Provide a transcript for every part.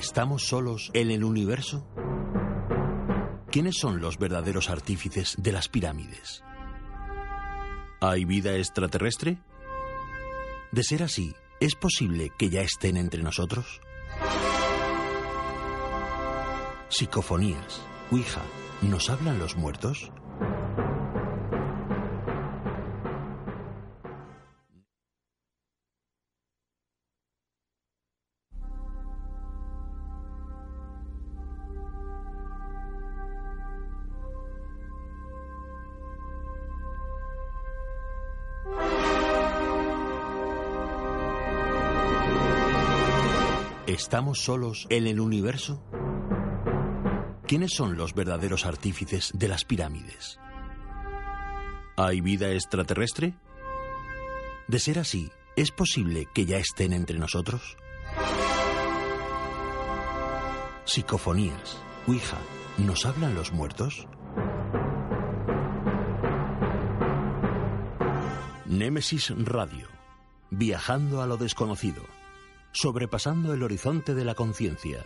¿Estamos solos en el universo? ¿Quiénes son los verdaderos artífices de las pirámides? ¿Hay vida extraterrestre? De ser así, ¿es posible que ya estén entre nosotros? Psicofonías, Ouija, ¿nos hablan los muertos? ¿Estamos solos en el universo? ¿Quiénes son los verdaderos artífices de las pirámides? ¿Hay vida extraterrestre? De ser así, ¿es posible que ya estén entre nosotros? Psicofonías, Ouija, ¿nos hablan los muertos? Némesis Radio, viajando a lo desconocido, sobrepasando el horizonte de la conciencia.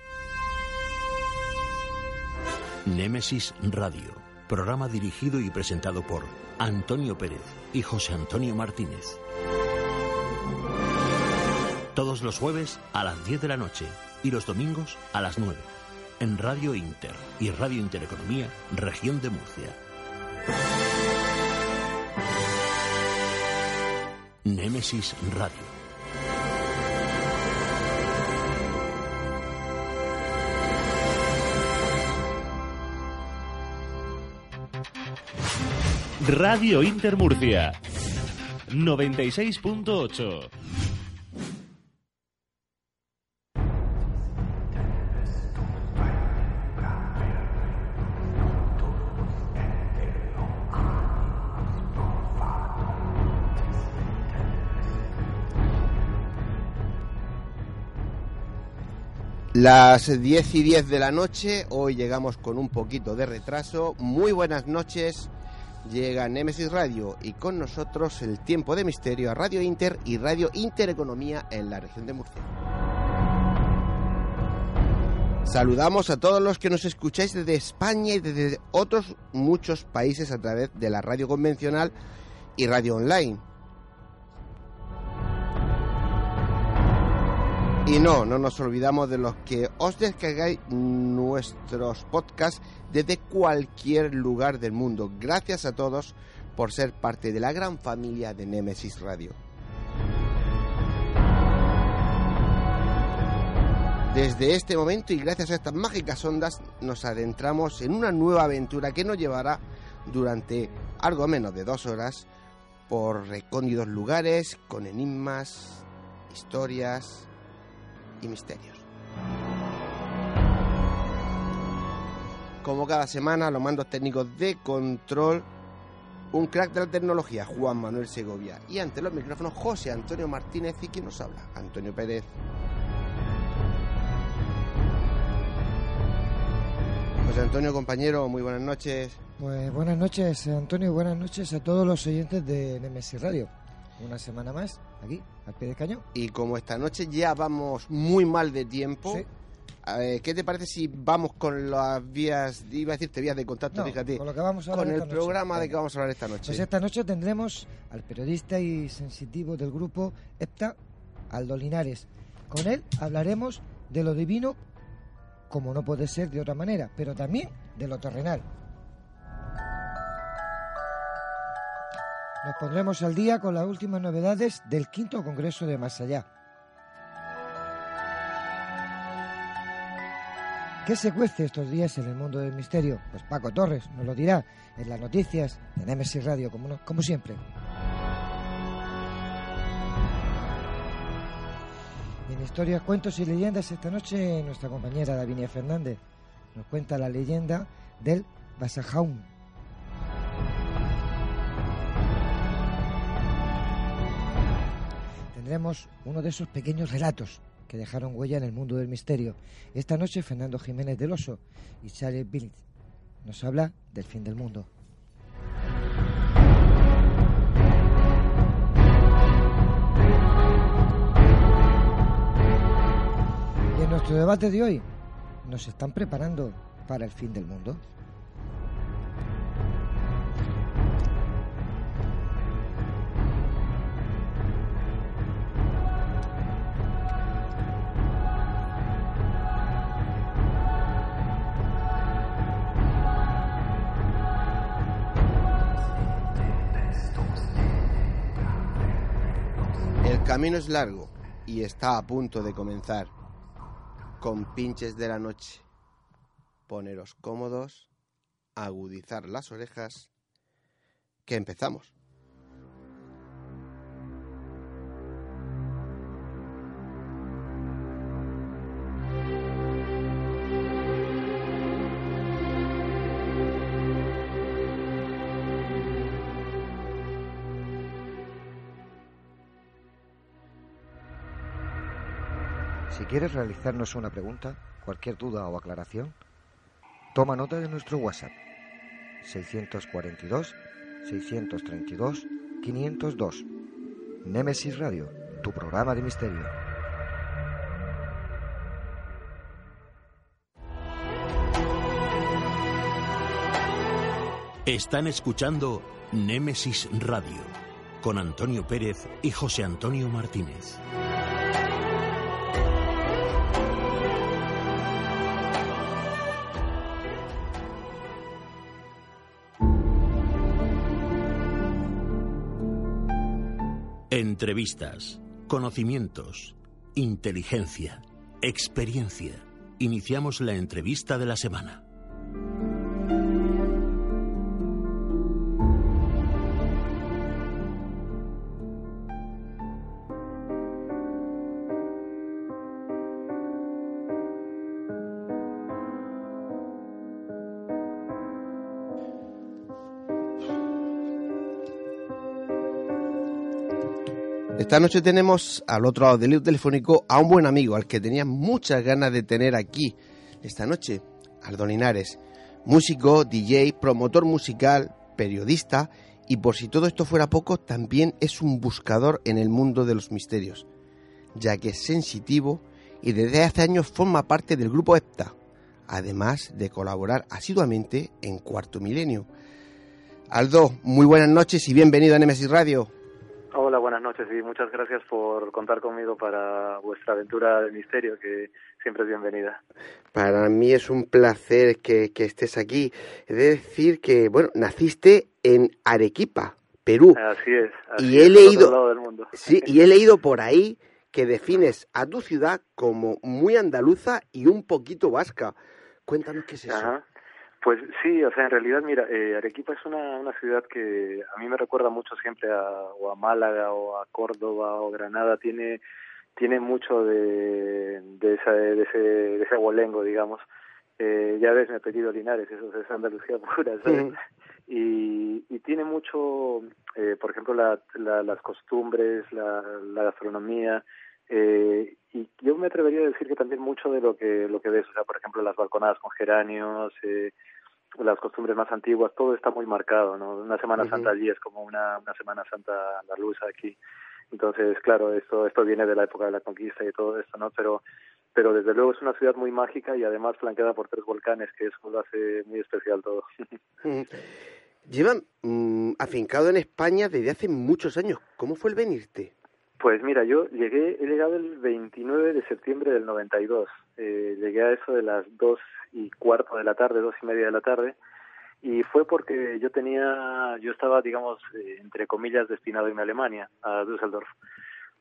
Némesis Radio, programa dirigido y presentado por Antonio Pérez y José Antonio Martínez. Todos los jueves a las 10 de la noche y los domingos a las 9 en Radio Inter y Radio Intereconomía, región de Murcia. Némesis Radio. Radio Inter Murcia 96.8 Las 10 y 10 de la noche, hoy llegamos con un poquito de retraso. Muy buenas noches, llega Nemesis Radio y con nosotros el tiempo de misterio a Radio Inter y Radio Intereconomía en la región de Murcia. Saludamos a todos los que nos escucháis desde España y desde otros muchos países a través de la radio convencional y radio online. Y no, no nos olvidamos de los que os descargáis nuestros podcasts desde cualquier lugar del mundo. Gracias a todos por ser parte de la gran familia de Nemesis Radio. Desde este momento y gracias a estas mágicas ondas nos adentramos en una nueva aventura que nos llevará durante algo menos de dos horas por recóndidos lugares con enigmas, historias, misterios. Como cada semana, los mandos técnicos de control, un crack de la tecnología, Juan Manuel Segovia, y ante los micrófonos, José Antonio Martínez y quien nos habla, Antonio Pérez. José Antonio, compañero, muy buenas noches. Pues buenas noches, Antonio, y buenas noches a todos los oyentes de Nemesis Radio. Una semana más, aquí, al pie de cañón. Y como esta noche ya vamos muy mal de tiempo, Sí. ver, ¿qué te parece si vamos con las vías, iba a decirte vías de contacto, No, fíjate, con lo que vamos a hablar con el noche. programa de que vamos a hablar esta noche? Pues esta noche tendremos al periodista y sensitivo del grupo EPTA, Aldo Linares. Con él hablaremos de lo divino, como no puede ser de otra manera, pero también de lo terrenal. Nos pondremos al día con las últimas novedades del quinto Congreso de Más Allá. ¿Qué se cuece estos días en el mundo del misterio? Pues Paco Torres nos lo dirá en las noticias de Nemesis Radio, como, como siempre. En historias, cuentos y leyendas esta noche nuestra compañera Davinia Fernández nos cuenta la leyenda del Basajaun. Tendremos uno de esos pequeños relatos que dejaron huella en el mundo del misterio. Esta noche Fernando Jiménez del Oso y Charlie Billing nos habla del fin del mundo. nuestro debate de hoy, ¿nos están preparando para el fin del mundo? Camino es largo y está a punto de comenzar. Con pinches de la noche. Poneros cómodos, agudizar las orejas, que empezamos. Quieres realizarnos una pregunta, cualquier duda o aclaración, toma nota de nuestro WhatsApp 642 632 502. Némesis Radio, tu programa de misterio. Están escuchando Némesis Radio con Antonio Pérez y José Antonio Martínez. Entrevistas, conocimientos, inteligencia, experiencia. Iniciamos la entrevista de la semana. Esta noche tenemos al otro lado del hilo telefónico a un buen amigo al que tenía muchas ganas de tener aquí esta noche, Aldo Linares, músico, DJ, promotor musical, periodista y por si todo esto fuera poco, también es un buscador en el mundo de los misterios, ya que es sensitivo y desde hace años forma parte del grupo EPTA, además de colaborar asiduamente en Cuarto Milenio. Aldo, muy buenas noches y bienvenido a Nemesis Radio. Hola, noches y muchas gracias por contar conmigo para vuestra aventura de misterio, que siempre es bienvenida. Para mí es un placer que, que estés aquí. He de decir que, bueno, naciste en Arequipa, Perú. Así es. Así y he es, leído, del mundo. sí, y he leído por ahí que defines a tu ciudad como muy andaluza y un poquito vasca. Cuéntanos qué es eso. Ajá. Pues sí, o sea, en realidad, mira, eh, Arequipa es una, una ciudad que a mí me recuerda mucho siempre a, o a Málaga o a Córdoba o Granada. Tiene tiene mucho de, de, esa, de, ese, de ese abolengo, digamos. Eh, ya ves, mi apellido Linares, eso es Andalucía pura, y, y tiene mucho, eh, por ejemplo, la, la, las costumbres, la, la gastronomía, eh, y yo me atrevería a decir que también mucho de lo que lo que ves, o sea, por ejemplo, las balconadas con geranios, eh, las costumbres más antiguas, todo está muy marcado, ¿no? Una Semana. Santa allí es como una, una Semana Santa andaluza aquí. Entonces, claro, esto esto viene de la época de la conquista y todo esto, ¿no? Pero pero desde luego es una ciudad muy mágica y además flanqueada por tres volcanes, que eso lo hace muy especial todo. Llevan mm, afincado en España desde hace muchos años. ¿Cómo fue el venirte? Pues mira, yo llegué, he llegado el 29 de septiembre del 92. Eh, llegué a eso de las dos y cuarto de la tarde, dos y media de la tarde, y fue porque yo tenía, yo estaba, digamos, eh, entre comillas, destinado a Alemania, a Düsseldorf.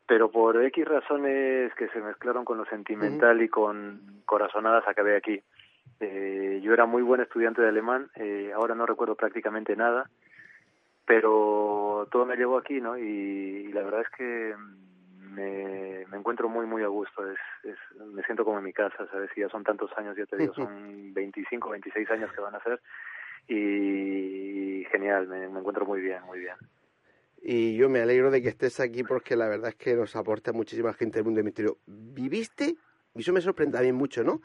Pero por X razones que se mezclaron con lo sentimental y con corazonadas acabé aquí. Eh, yo era muy buen estudiante de alemán, eh, ahora no recuerdo prácticamente nada, pero todo me llevó aquí, ¿no? Y, y la verdad es que me, me encuentro muy, muy a gusto. Es, es, me siento como en mi casa, ¿sabes? Y ya son tantos años, ya te digo, son 25, 26 años que van a ser. Y genial, me, me encuentro muy bien, muy bien. Y yo me alegro de que estés aquí porque la verdad es que nos aporta muchísima gente del mundo del misterio. ¿Viviste? Y eso me sorprende también mucho, ¿no?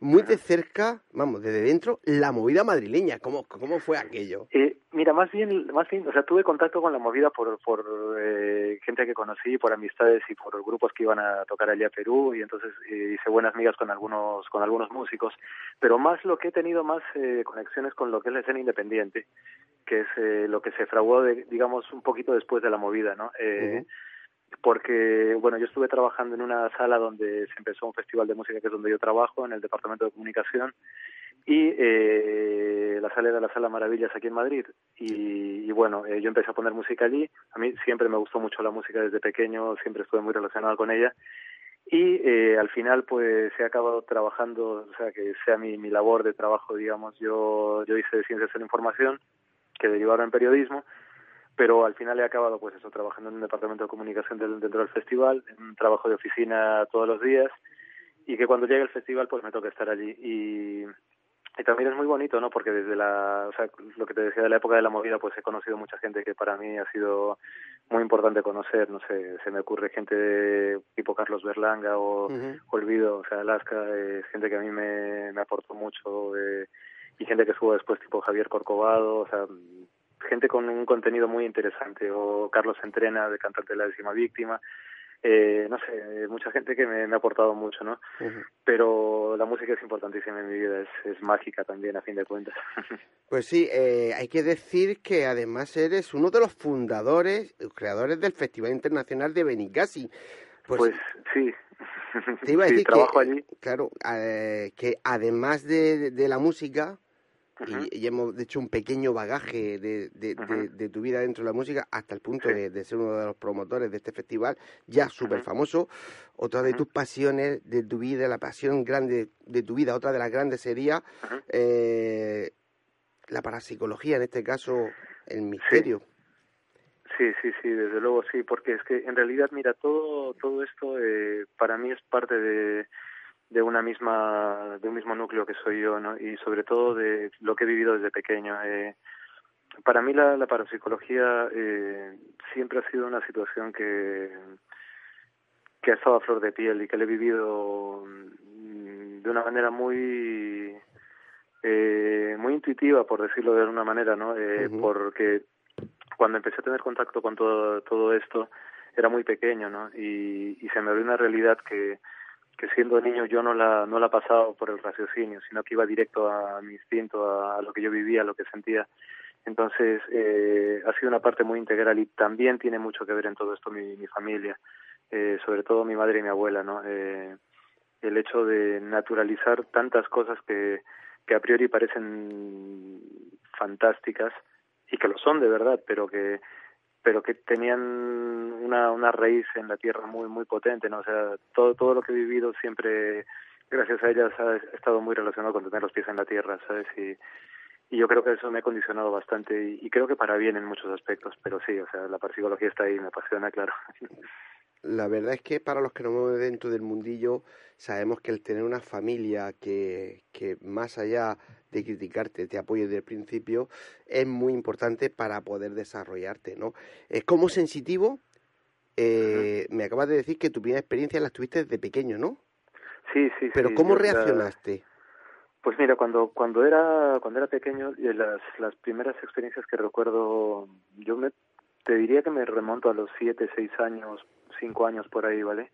Muy de cerca, vamos, desde dentro, la movida madrileña. ¿Cómo, cómo fue aquello? Eh, Mira, más bien, más bien, o sea, tuve contacto con la movida por, por eh, gente que conocí, por amistades y por grupos que iban a tocar allá a Perú y entonces eh, hice buenas migas con algunos, con algunos músicos, pero más lo que he tenido más eh, conexiones con lo que es la escena independiente, que es eh, lo que se fraguó, de, digamos, un poquito después de la movida, ¿no? Eh, Porque, bueno, yo estuve trabajando en una sala donde se empezó un festival de música que es donde yo trabajo, en el departamento de comunicación, y eh, la sala era la Sala Maravillas aquí en Madrid. Y, y bueno, eh, yo empecé a poner música allí. A mí siempre me gustó mucho la música desde pequeño, siempre estuve muy relacionado con ella. Y eh, al final, pues he acabado trabajando, o sea, que sea mi, mi labor de trabajo, digamos. Yo, yo hice Ciencias de la Información, que derivaron en periodismo, pero al final he acabado, pues eso, trabajando en un departamento de comunicación dentro del festival, en un trabajo de oficina todos los días, y que cuando llegue el festival, pues me toca estar allí. Y, y también es muy bonito, ¿no? Porque desde la, o sea, lo que te decía de la época de la movida, pues he conocido mucha gente que para mí ha sido muy importante conocer, no sé, se me ocurre gente de tipo Carlos Berlanga o Ujú. Olvido, o sea, Alaska, eh, gente que a mí me, me aportó mucho, eh, y gente que estuvo después tipo Javier Corcovado, o sea, gente con un contenido muy interesante, o Carlos Entrena, de cantante de la décima víctima, eh, no sé, eh, mucha gente que me, me ha aportado mucho, ¿no? Pero la música es importantísima en mi vida, es, es mágica también, a fin de cuentas. Pues sí, eh, hay que decir que además eres uno de los fundadores, creadores del Festival Internacional de Benicassi. Pues, Pues, sí, te iba a sí, decir trabajo que, allí. claro, eh, que además de, de la música, Y, y hemos hecho un pequeño bagaje de, de, de- tu vida dentro de la música hasta el punto Sí. de, de ser uno de los promotores de este festival, ya súper famoso. Otra de tus pasiones de tu vida, la pasión grande de tu vida, otra de las grandes sería eh, la parapsicología, en este caso el misterio. Sí, sí, sí, desde luego sí, porque es que en realidad, mira, todo todo esto eh, para mí es parte de, de una misma de un mismo núcleo que soy yo, ¿no? Y sobre todo de lo que he vivido desde pequeño. Eh, para mí la, la parapsicología eh, siempre ha sido una situación que que ha estado a flor de piel y que le he vivido mm, de una manera muy eh, muy intuitiva, por decirlo de alguna manera, ¿no? Eh. Porque cuando empecé a tener contacto con todo, todo esto era muy pequeño, ¿no? Y, y se me abrió una realidad que, que siendo niño yo no la, no la pasaba por el raciocinio, sino que iba directo a mi instinto, a, a lo que yo vivía, a lo que sentía. Entonces, eh, ha sido una parte muy integral y también tiene mucho que ver en todo esto mi, mi familia, eh, sobre todo mi madre y mi abuela, ¿no? Eh, el hecho de naturalizar tantas cosas que, que a priori parecen fantásticas y que lo son de verdad, pero que pero que tenían una, una raíz en la tierra muy muy potente, ¿no? O sea, todo todo lo que he vivido siempre gracias a ellas ha estado muy relacionado con tener los pies en la tierra, ¿sabes? Y, y yo creo que eso me ha condicionado bastante y, y creo que para bien en muchos aspectos, pero sí, o sea, la parapsicología está ahí, me apasiona, claro. La verdad es que para los que nos movemos dentro del mundillo, sabemos que el tener una familia que, que más allá de criticarte te apoye desde el principio, es muy importante para poder desarrollarte, ¿no? Eh, como sensitivo, eh, me acabas de decir que tu primera experiencia la tuviste desde pequeño, ¿no? Sí, sí, Pero sí. ¿cómo reaccionaste? Pues mira, cuando cuando era cuando era pequeño, eh, las las primeras experiencias que recuerdo, yo me te diría que me remonto a los siete, seis años, cinco años por ahí, ¿vale?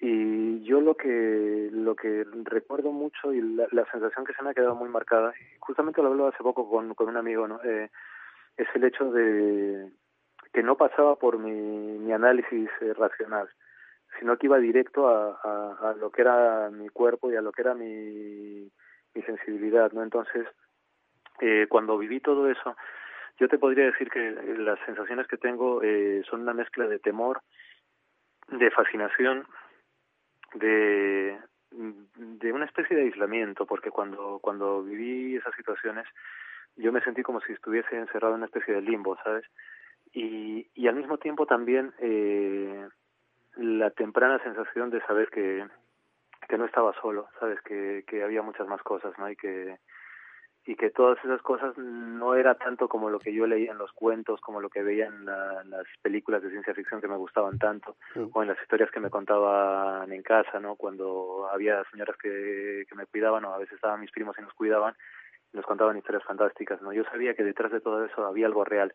Y yo lo que lo que recuerdo mucho y la, sensación que se me ha quedado muy marcada, justamente lo hablo hace poco con, con un amigo, ¿no? Eh, es el hecho de que no pasaba por mi, mi análisis eh, racional, sino que iba directo a, a, lo que era mi cuerpo y a lo que era mi, mi sensibilidad, ¿no? Entonces, eh, cuando viví todo eso, yo te podría decir que las sensaciones que tengo eh, son una mezcla de temor, de fascinación, de de una especie de aislamiento, porque cuando cuando viví esas situaciones, yo me sentí como si estuviese encerrado en una especie de limbo, ¿sabes? Y, y al mismo tiempo también eh, la temprana sensación de saber que, que no estaba solo, ¿sabes? Que, que había muchas más cosas, ¿no? Y que, y que todas esas cosas no era tanto como lo que yo leía en los cuentos, como lo que veía en la- las películas de ciencia ficción que me gustaban tanto, Mm. o en las historias que me contaban en casa, ¿no? Cuando había señoras que, que me cuidaban o a veces estaban mis primos y nos cuidaban, nos contaban historias fantásticas, ¿no? Yo sabía que detrás de todo eso había algo real.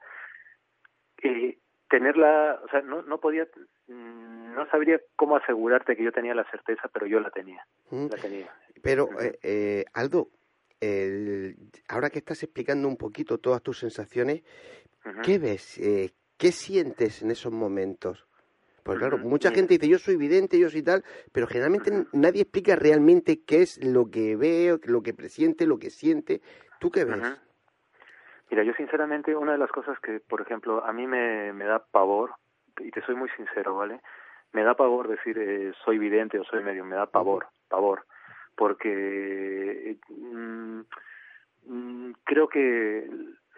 Eh, tenerla, o sea, no, no podía, mm, no sabría cómo asegurarte que yo tenía la certeza, pero yo la tenía, la tenía. Pero, eh, eh, Aldo, el, ahora que estás explicando un poquito todas tus sensaciones, ¿qué ves? Eh, ¿Qué sientes en esos momentos? Pues claro, mucha gente dice, yo soy vidente, yo soy tal, pero generalmente nadie explica realmente qué es lo que ve, lo que presiente, lo que siente. ¿Tú qué ves? Mira, yo sinceramente, una de las cosas que, por ejemplo, a mí me, me da pavor, y te soy muy sincero, ¿vale? Me da pavor decir eh, soy vidente o soy medio, me da pavor, pavor, porque mm, mm, creo que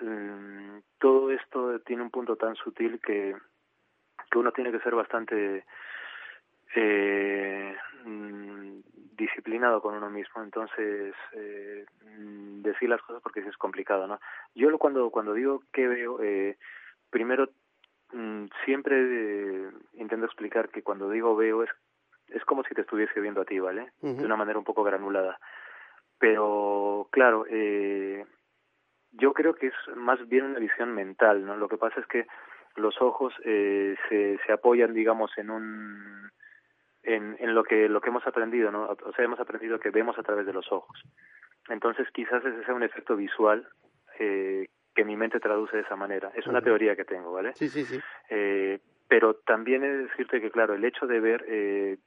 mm, todo esto tiene un punto tan sutil que que uno tiene que ser bastante eh, mm, disciplinado con uno mismo. Entonces eh, decir las cosas porque es complicado no yo cuando cuando digo que veo eh, primero mm, siempre eh, intento explicar que cuando digo veo es es como si te estuviese viendo a ti vale de una manera un poco granulada pero claro eh, yo creo que es más bien una visión mental no lo que pasa es que los ojos eh, se, se apoyan, digamos, en un en, en lo que lo que hemos aprendido, ¿no? O sea, hemos aprendido que vemos a través de los ojos. Entonces, quizás ese sea un efecto visual eh, que mi mente traduce de esa manera. Es una teoría que tengo, ¿vale? Sí, sí, sí. Eh, pero también he de decirte que, claro, el hecho de ver, eh,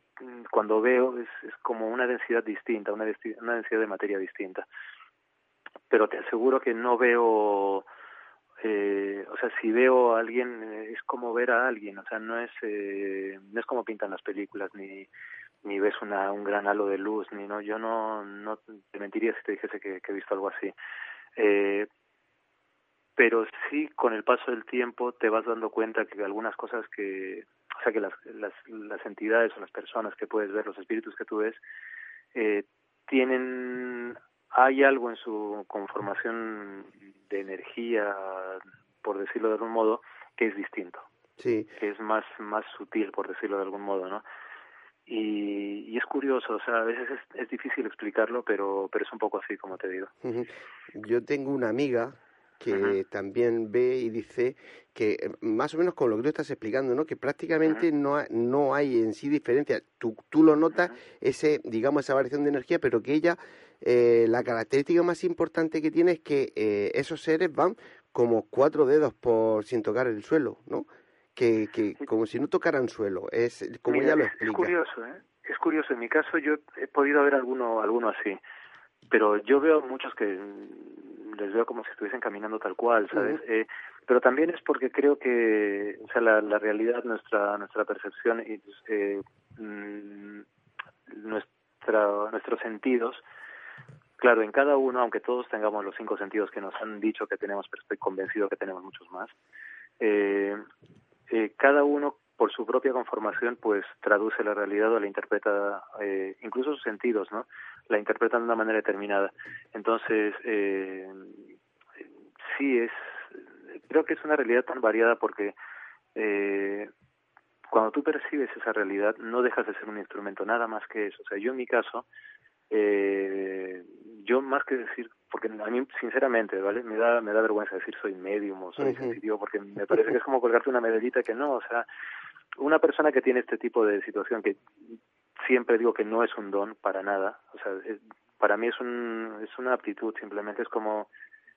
cuando veo, es, es como una densidad distinta, una, densidad de materia distinta. Pero te aseguro que no veo eh, o sea, si veo a alguien eh, es como ver a alguien, o sea, no es eh, no es como pintan las películas ni ves una un gran halo de luz ni no yo no no te mentiría si te dijese que, he visto algo así. Eh, pero sí con el paso del tiempo te vas dando cuenta que algunas cosas que o sea que las las, las entidades o las personas que puedes ver los espíritus que tú ves eh, tienen hay algo en su conformación de energía, por decirlo de algún modo, que es distinto. Sí. Que es más, más sutil, por decirlo de algún modo, ¿no? Y, y es curioso, o sea, a veces es, es, difícil explicarlo, pero, pero es un poco así, como te digo. Yo tengo una amiga que también ve y dice que eh, más o menos con lo que tú estás explicando, ¿no? Que prácticamente no, hay, no hay en sí diferencia. Tú, tú lo notas, ese, digamos, esa variación de energía, pero que ella, eh, la característica más importante que tiene es que eh, esos seres van como cuatro dedos por sin tocar el suelo, ¿no? Que, que como si no tocaran suelo, es como ella lo explica. Es curioso, ¿eh? Es curioso, en mi caso yo he podido ver alguno, alguno así, pero yo veo muchos que les veo como si estuviesen caminando tal cual, ¿sabes? eh, pero también es porque creo que, o sea, la, la realidad, nuestra nuestra percepción y eh, mm, nuestra, nuestros sentidos, claro, en cada uno, aunque todos tengamos los cinco sentidos que nos han dicho que tenemos, pero estoy convencido que tenemos muchos más, eh, eh, cada uno por su propia conformación, pues traduce la realidad o la interpreta, eh, incluso sus sentidos, ¿no? La interpretan de una manera determinada. Entonces, eh, sí es, creo que es una realidad tan variada porque eh, cuando tú percibes esa realidad no dejas de ser un instrumento, nada más que eso. O sea, yo en mi caso, eh, yo más que decir, porque a mí sinceramente, ¿vale? Me da, me da vergüenza decir soy medium o soy sensitivo porque me parece que es como colgarte una medallita que no, o sea, una persona que tiene este tipo de situación que siempre digo que no es un don para nada, o sea, para mí es un es una aptitud simplemente es como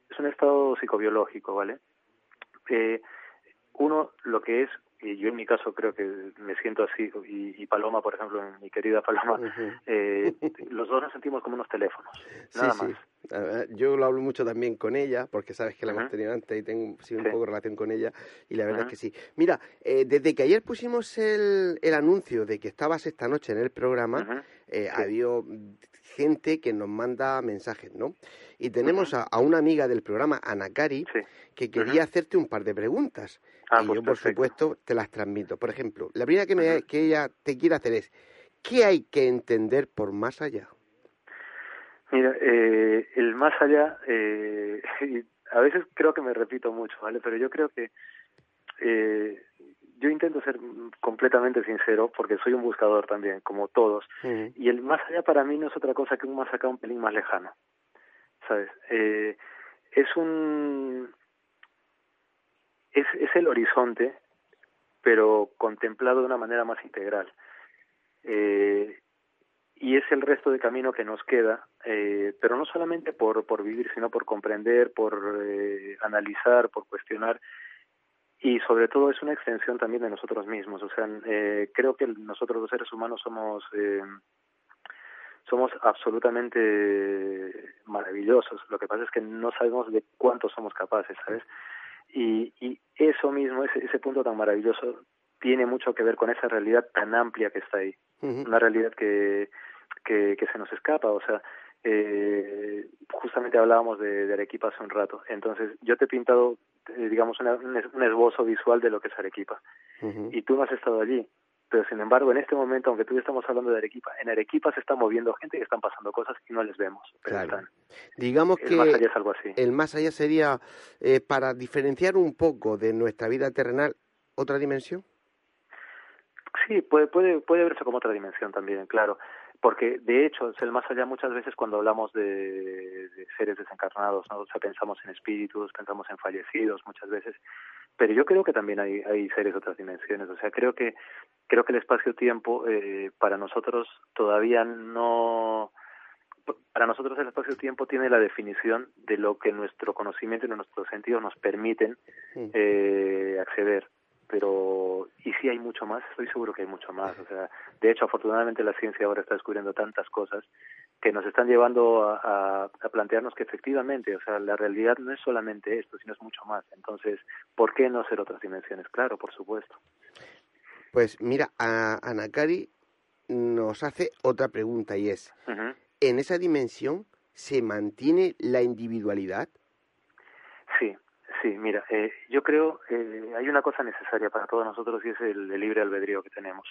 es un estado psicobiológico, ¿vale? Eh, uno lo que es y yo en mi caso creo que me siento así, y, Paloma, por ejemplo, mi querida Paloma, eh, los dos nos sentimos como unos teléfonos, nada más. Yo lo hablo mucho también con ella, porque sabes que la hemos tenido antes y tengo sí, un poco de relación con ella, y la verdad es que sí. Mira, eh, desde que ayer pusimos el, el anuncio de que estabas esta noche en el programa, eh, ha habido gente que nos manda mensajes, ¿no? Y tenemos a, una amiga del programa, Anakari, que quería hacerte un par de preguntas. Ah, y pues yo, por supuesto, te las transmito. Por ejemplo, la primera que, me, que ella te quiere hacer es, ¿qué hay que entender por más allá? Mira, eh, el más allá, eh, a veces creo que me repito mucho, ¿vale? Pero yo creo que eh, yo intento ser completamente sincero porque soy un buscador también, como todos. Y el más allá para mí no es otra cosa que un más acá, un pelín más lejano. ¿sabes? Eh, es un... Es, es el horizonte, pero contemplado de una manera más integral. Eh, y es el resto de camino que nos queda, eh, pero no solamente por, por vivir, sino por comprender, por eh, analizar, por cuestionar, y sobre todo es una extensión también de nosotros mismos. O sea, eh, creo que nosotros los seres humanos somos eh, somos absolutamente maravillosos. Lo que pasa es que no sabemos de cuánto somos capaces, ¿sabes? Y, y eso mismo, ese, ese punto tan maravilloso, tiene mucho que ver con esa realidad tan amplia que está ahí. Una realidad que, que, que se nos escapa. O sea, eh, justamente hablábamos de, de Arequipa hace un rato. Entonces, yo te he pintado, eh, digamos, una, un, es- un esbozo visual de lo que es Arequipa. Y tú no has estado allí. Pero, sin embargo, en este momento, aunque tú estamos hablando de Arequipa, en Arequipa se está moviendo gente y están pasando cosas y no les vemos. Pero Claro. están. Digamos El que más allá es algo así. el más allá sería, eh, para diferenciar un poco de nuestra vida terrenal, otra dimensión. Sí, puede, puede, puede verse como otra dimensión también, claro. Porque, de hecho, es el más allá muchas veces cuando hablamos de, de seres desencarnados, ¿no? O sea, pensamos en espíritus, pensamos en fallecidos muchas veces. Pero yo creo que también hay, hay seres de otras dimensiones. O sea, creo que, creo que el espacio-tiempo eh, para nosotros todavía no... Para nosotros el espacio-tiempo tiene la definición de lo que nuestro conocimiento y nuestros sentidos nos permiten eh, acceder pero y si hay mucho más estoy seguro que hay mucho más o sea de hecho afortunadamente la ciencia ahora está descubriendo tantas cosas que nos están llevando a, a, a plantearnos que efectivamente o sea la realidad no es solamente esto sino es mucho más entonces por qué no ser otras dimensiones claro por supuesto Pues mira, a Anacari nos hace otra pregunta y es. ¿en esa dimensión se mantiene la individualidad? Sí, mira, eh, yo creo eh, hay una cosa necesaria para todos nosotros y es el, libre albedrío que tenemos.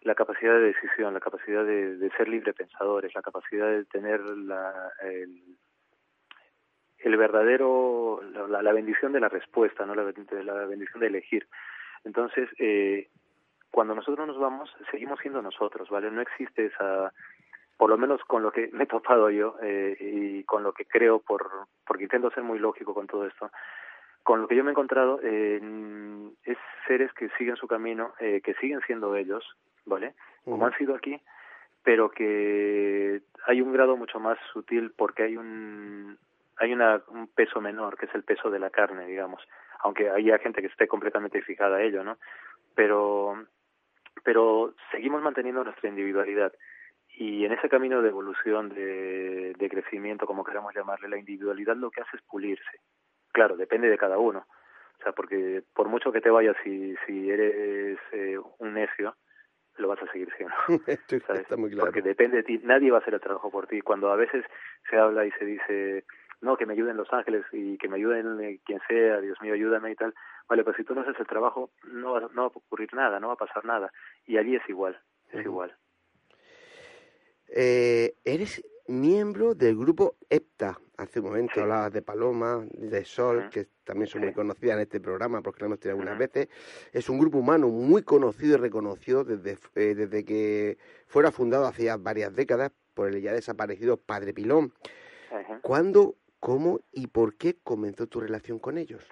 La capacidad de decisión, la capacidad de, ser libre pensadores, la capacidad de tener la, el, verdadero, la, bendición de la respuesta, no la, la bendición de elegir. Entonces, eh, cuando nosotros nos vamos, seguimos siendo nosotros, ¿vale? No existe esa, por lo menos con lo que me he topado yo eh, y con lo que creo, por porque intento ser muy lógico con todo esto, con lo que yo me he encontrado eh, es seres que siguen su camino, eh, que siguen siendo ellos, ¿vale? Como han sido aquí, pero que hay un grado mucho más sutil porque hay un hay una, un peso menor, que es el peso de la carne, digamos, aunque haya gente que esté completamente fijada a ello, ¿no? Pero pero seguimos manteniendo nuestra individualidad y en ese camino de evolución, de, de crecimiento, como queramos llamarle, la individualidad lo que hace es pulirse. Claro, depende de cada uno. O sea, porque por mucho que te vayas, si, si eres eh, un necio, lo vas a seguir siendo. ¿sabes? está muy claro. Porque depende de ti, nadie va a hacer el trabajo por ti. Cuando a veces se habla y se dice, no, que me ayuden los ángeles y que me ayuden eh, quien sea, Dios mío, ayúdame y tal, vale, pues si tú no haces el trabajo, no va, no va a ocurrir nada, no va a pasar nada. Y allí es igual, es igual. Eh, eres miembro del grupo EPTA. Hace un momento Sí. hablabas de Paloma, de Sol, que también son Sí. muy conocidas en este programa porque la hemos tenido algunas veces. Es un grupo humano muy conocido y reconocido desde, eh, desde que fuera fundado hace ya varias décadas por el ya desaparecido Padre Pilón. ¿Cuándo, cómo y por qué comenzó tu relación con ellos?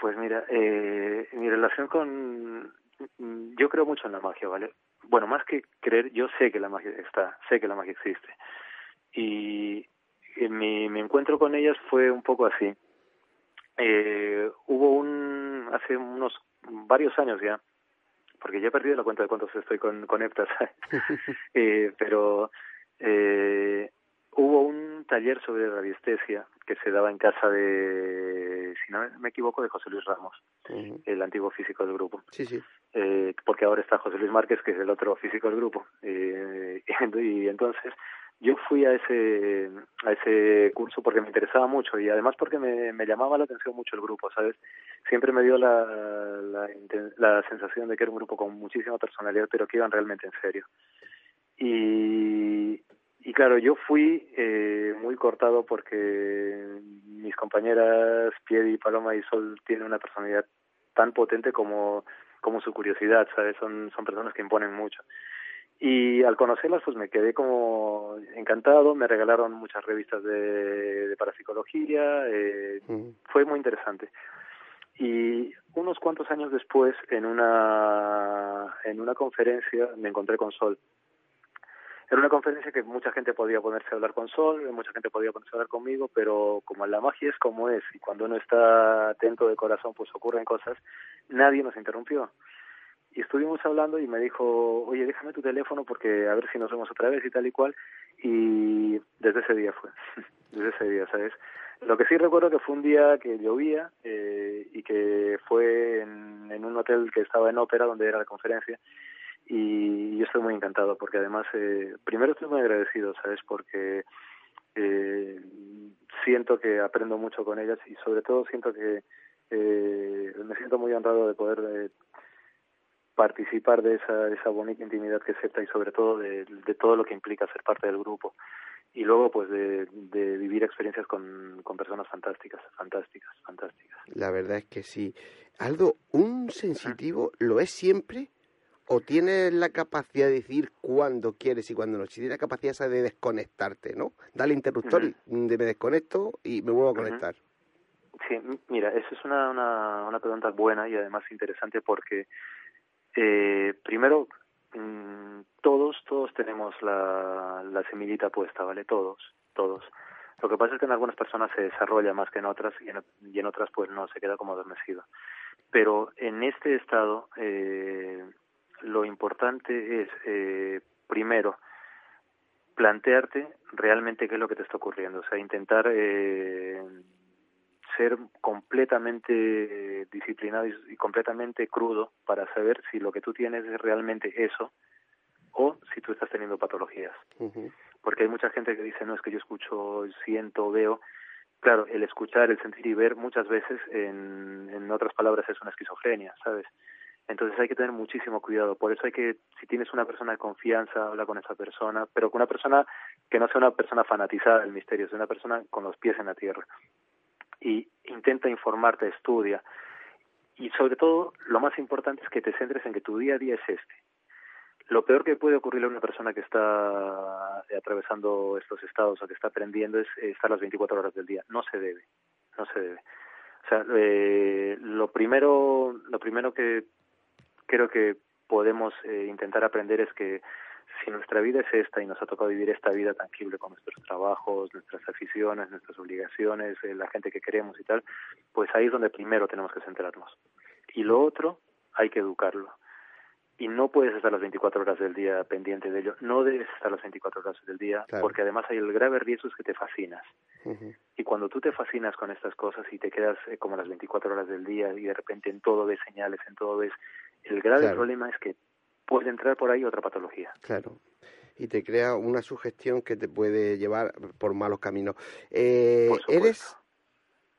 Pues mira, eh, mi relación con... Yo creo mucho en la magia, ¿vale? Bueno, más que creer, yo sé que la magia está, sé que la magia existe. Y en mi, mi encuentro con ellas fue un poco así. Eh, hubo un... hace unos varios años ya, porque ya he perdido la cuenta de cuántos estoy con, con EPTA, ¿sabes? eh, pero eh, hubo un taller sobre radiestesia que se daba en casa de, si no me equivoco, de José Luis Ramos, el antiguo físico del grupo. Sí, sí. Eh, porque ahora está José Luis Márquez, que es el otro físico del grupo. Eh, y entonces yo fui a ese a ese curso porque me interesaba mucho y además porque me, llamaba la atención mucho el grupo, ¿sabes? Siempre me dio la, la sensación de que era un grupo con muchísima personalidad, pero que iban realmente en serio. Y, y claro, yo fui eh, muy cortado porque mis compañeras Piedi, Paloma y Sol tienen una personalidad tan potente como, como su curiosidad, ¿sabes? Son, son personas que imponen mucho. Y al conocerlas, pues me quedé como encantado, me regalaron muchas revistas de, de parapsicología, eh, fue muy interesante. Y unos cuantos años después, en una, en una conferencia, me encontré con Sol. Era una conferencia que mucha gente podía ponerse a hablar con Sol, mucha gente podía ponerse a hablar conmigo, pero como la magia es como es, y cuando uno está atento de corazón, pues ocurren cosas, nadie nos interrumpió. Y estuvimos hablando y me dijo, oye, déjame tu teléfono porque a ver si nos vemos otra vez y tal y cual. Y desde ese día fue, desde ese día, ¿sabes? Lo que sí recuerdo que fue un día que llovía eh, y que fue en, un hotel que estaba en ópera donde era la conferencia y yo estoy muy encantado porque además eh, primero estoy muy agradecido sabes porque eh, siento que aprendo mucho con ellas y sobre todo siento que eh, me siento muy honrado de poder eh, participar de esa, esa bonita intimidad que acepta y sobre todo de, de, todo lo que implica ser parte del grupo y luego pues de, de vivir experiencias con, con personas fantásticas, fantásticas, fantásticas. La verdad es que sí. Aldo, un sensitivo lo es siempre o tienes la capacidad de decir cuándo quieres y cuándo no. Si tienes la capacidad esa de desconectarte, ¿no? Dale interruptor y de me desconecto y me vuelvo a conectar. Sí, mira, esa es una, una, una pregunta buena y además interesante porque eh, primero mmm, todos todos tenemos la, la semillita puesta, ¿vale? Todos, todos. Lo que pasa es que en algunas personas se desarrolla más que en otras y en otras pues no se queda como adormecido. Pero en este estado eh, lo importante es, eh, primero, plantearte realmente qué es lo que te está ocurriendo, o sea, intentar eh, ser completamente disciplinado y, completamente crudo para saber si lo que tú tienes es realmente eso o si tú estás teniendo patologías. Porque hay mucha gente que dice, no, es que yo escucho, siento, veo. Claro, el escuchar, el sentir y ver muchas veces, en, en otras palabras, es una esquizofrenia, ¿sabes? Entonces hay que tener muchísimo cuidado. Por eso hay que, si tienes una persona de confianza, habla con esa persona, pero con una persona que no sea una persona fanatizada del misterio, sea una persona con los pies en la tierra. Y intenta informarte, estudia. Y sobre todo, lo más importante es que te centres en que tu día a día es este. Lo peor que puede ocurrirle a una persona que está atravesando estos estados o que está aprendiendo es estar las 24 horas del día. No se debe, no se debe. O sea, eh, lo primero, lo primero que creo que podemos eh, intentar aprender es que si nuestra vida es esta y nos ha tocado vivir esta vida tangible con nuestros trabajos, nuestras aficiones, nuestras obligaciones, eh, la gente que queremos y tal, pues ahí es donde primero tenemos que centrarnos. Y lo otro, hay que educarlo. Y no puedes estar las 24 horas del día pendiente de ello. No debes estar las 24 horas del día, claro. porque además hay el grave riesgo es que te fascinas. Uh -huh. Y cuando tú te fascinas con estas cosas y te quedas eh, como las 24 horas del día y de repente en todo ves señales, en todo ves el grave claro. problema es que puede entrar por ahí otra patología. Claro. Y te crea una sugestión que te puede llevar por malos caminos. Eh, por eres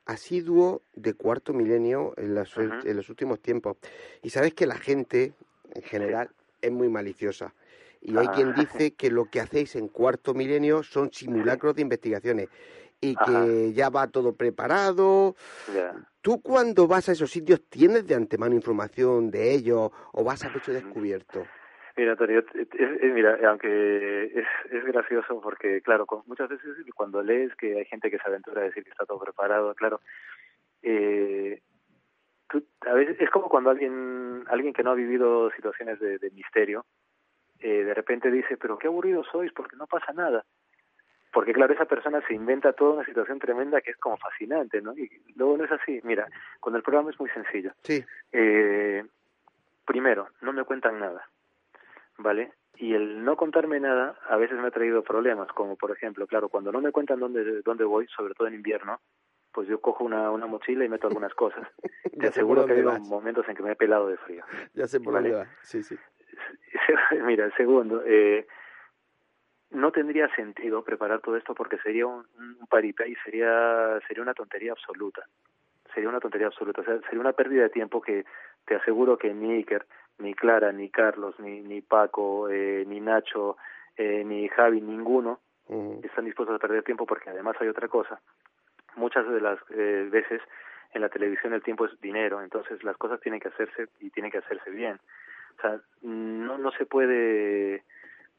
asiduo de cuarto milenio en, las, uh -huh. en, los últimos tiempos. Y sabes que la gente, en general, sí. es muy maliciosa. Y hay ah. quien dice que lo que hacéis en cuarto milenio son simulacros de investigaciones y que ya va todo preparado. Yeah. ¿Tú cuando vas a esos sitios tienes de antemano información de ellos o vas a pecho descubierto? Mira, Antonio, es, es, mira, aunque es, es gracioso porque, claro, muchas veces cuando lees que hay gente que se aventura a decir que está todo preparado, claro, eh, tú, a veces es como cuando alguien alguien que no ha vivido situaciones de, de misterio, eh, de repente dice, pero qué aburrido sois porque no pasa nada porque claro, esa persona se inventa toda una situación tremenda que es como fascinante, ¿no? Y luego no es así. Mira, con el programa es muy sencillo. Sí. Eh, primero, no me cuentan nada, ¿vale? Y el no contarme nada a veces me ha traído problemas, como por ejemplo, claro, cuando no me cuentan dónde, dónde voy, sobre todo en invierno, pues yo cojo una, una mochila y meto algunas cosas. Te aseguro que ha habido momentos en que me he pelado de frío. Ya sé por ¿vale? dónde va, sí, sí. Mira, el segundo, eh, no tendría sentido preparar todo esto porque sería un, un paripé y sería sería una tontería absoluta. Sería una tontería absoluta. O sea sería una pérdida de tiempo que te aseguro que ni Iker ni Clara ni Carlos ni ni Paco eh, ni Nacho eh, ni Javi ninguno uh -huh. están dispuestos a perder tiempo porque además hay otra cosa. Muchas de las eh, veces en la televisión el tiempo es dinero entonces las cosas tienen que hacerse y tienen que hacerse bien. O sea no no se puede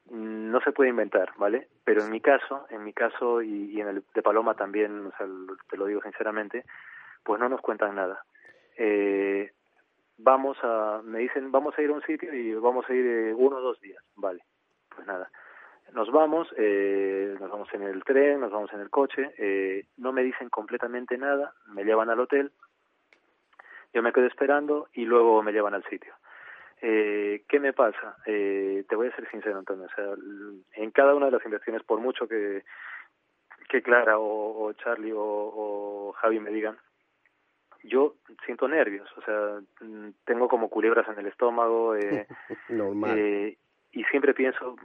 no se puede inventar, ¿vale? Pero en mi caso, en mi caso y, y en el de Paloma también, o sea, te lo digo sinceramente, pues no nos cuentan nada. Eh, vamos a, me dicen, vamos a ir a un sitio y vamos a ir eh, uno o dos días, vale, pues nada. Nos vamos, eh, nos vamos en el tren, nos vamos en el coche, eh, no me dicen completamente nada, me llevan al hotel, yo me quedo esperando y luego me llevan al sitio. Eh, ¿Qué me pasa? Eh, te voy a ser sincero, Antonio. O sea, en cada una de las inversiones, por mucho que, que Clara o, o Charlie o, o Javi me digan, yo siento nervios, o sea, mm, tengo como culebras en el estómago eh, Normal. eh, y siempre pienso,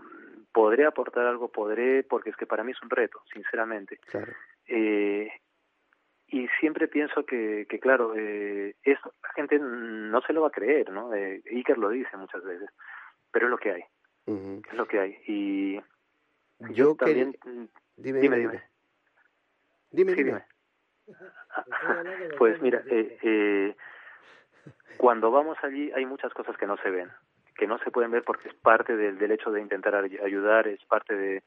podré aportar algo, podré, porque es que para mí es un reto, sinceramente. Claro. Eh, y siempre pienso que, que claro, eh, esto la gente no se lo va a creer, ¿no? Eh, Iker lo dice muchas veces, pero es lo que hay, es lo que hay. Y Yo también... Dime, dime, dime. Dime, Sí, dime. Pues mira, eh, eh, cuando vamos allí hay muchas cosas que no se ven, que no se pueden ver porque es parte del, del hecho de intentar ay- ayudar, es parte de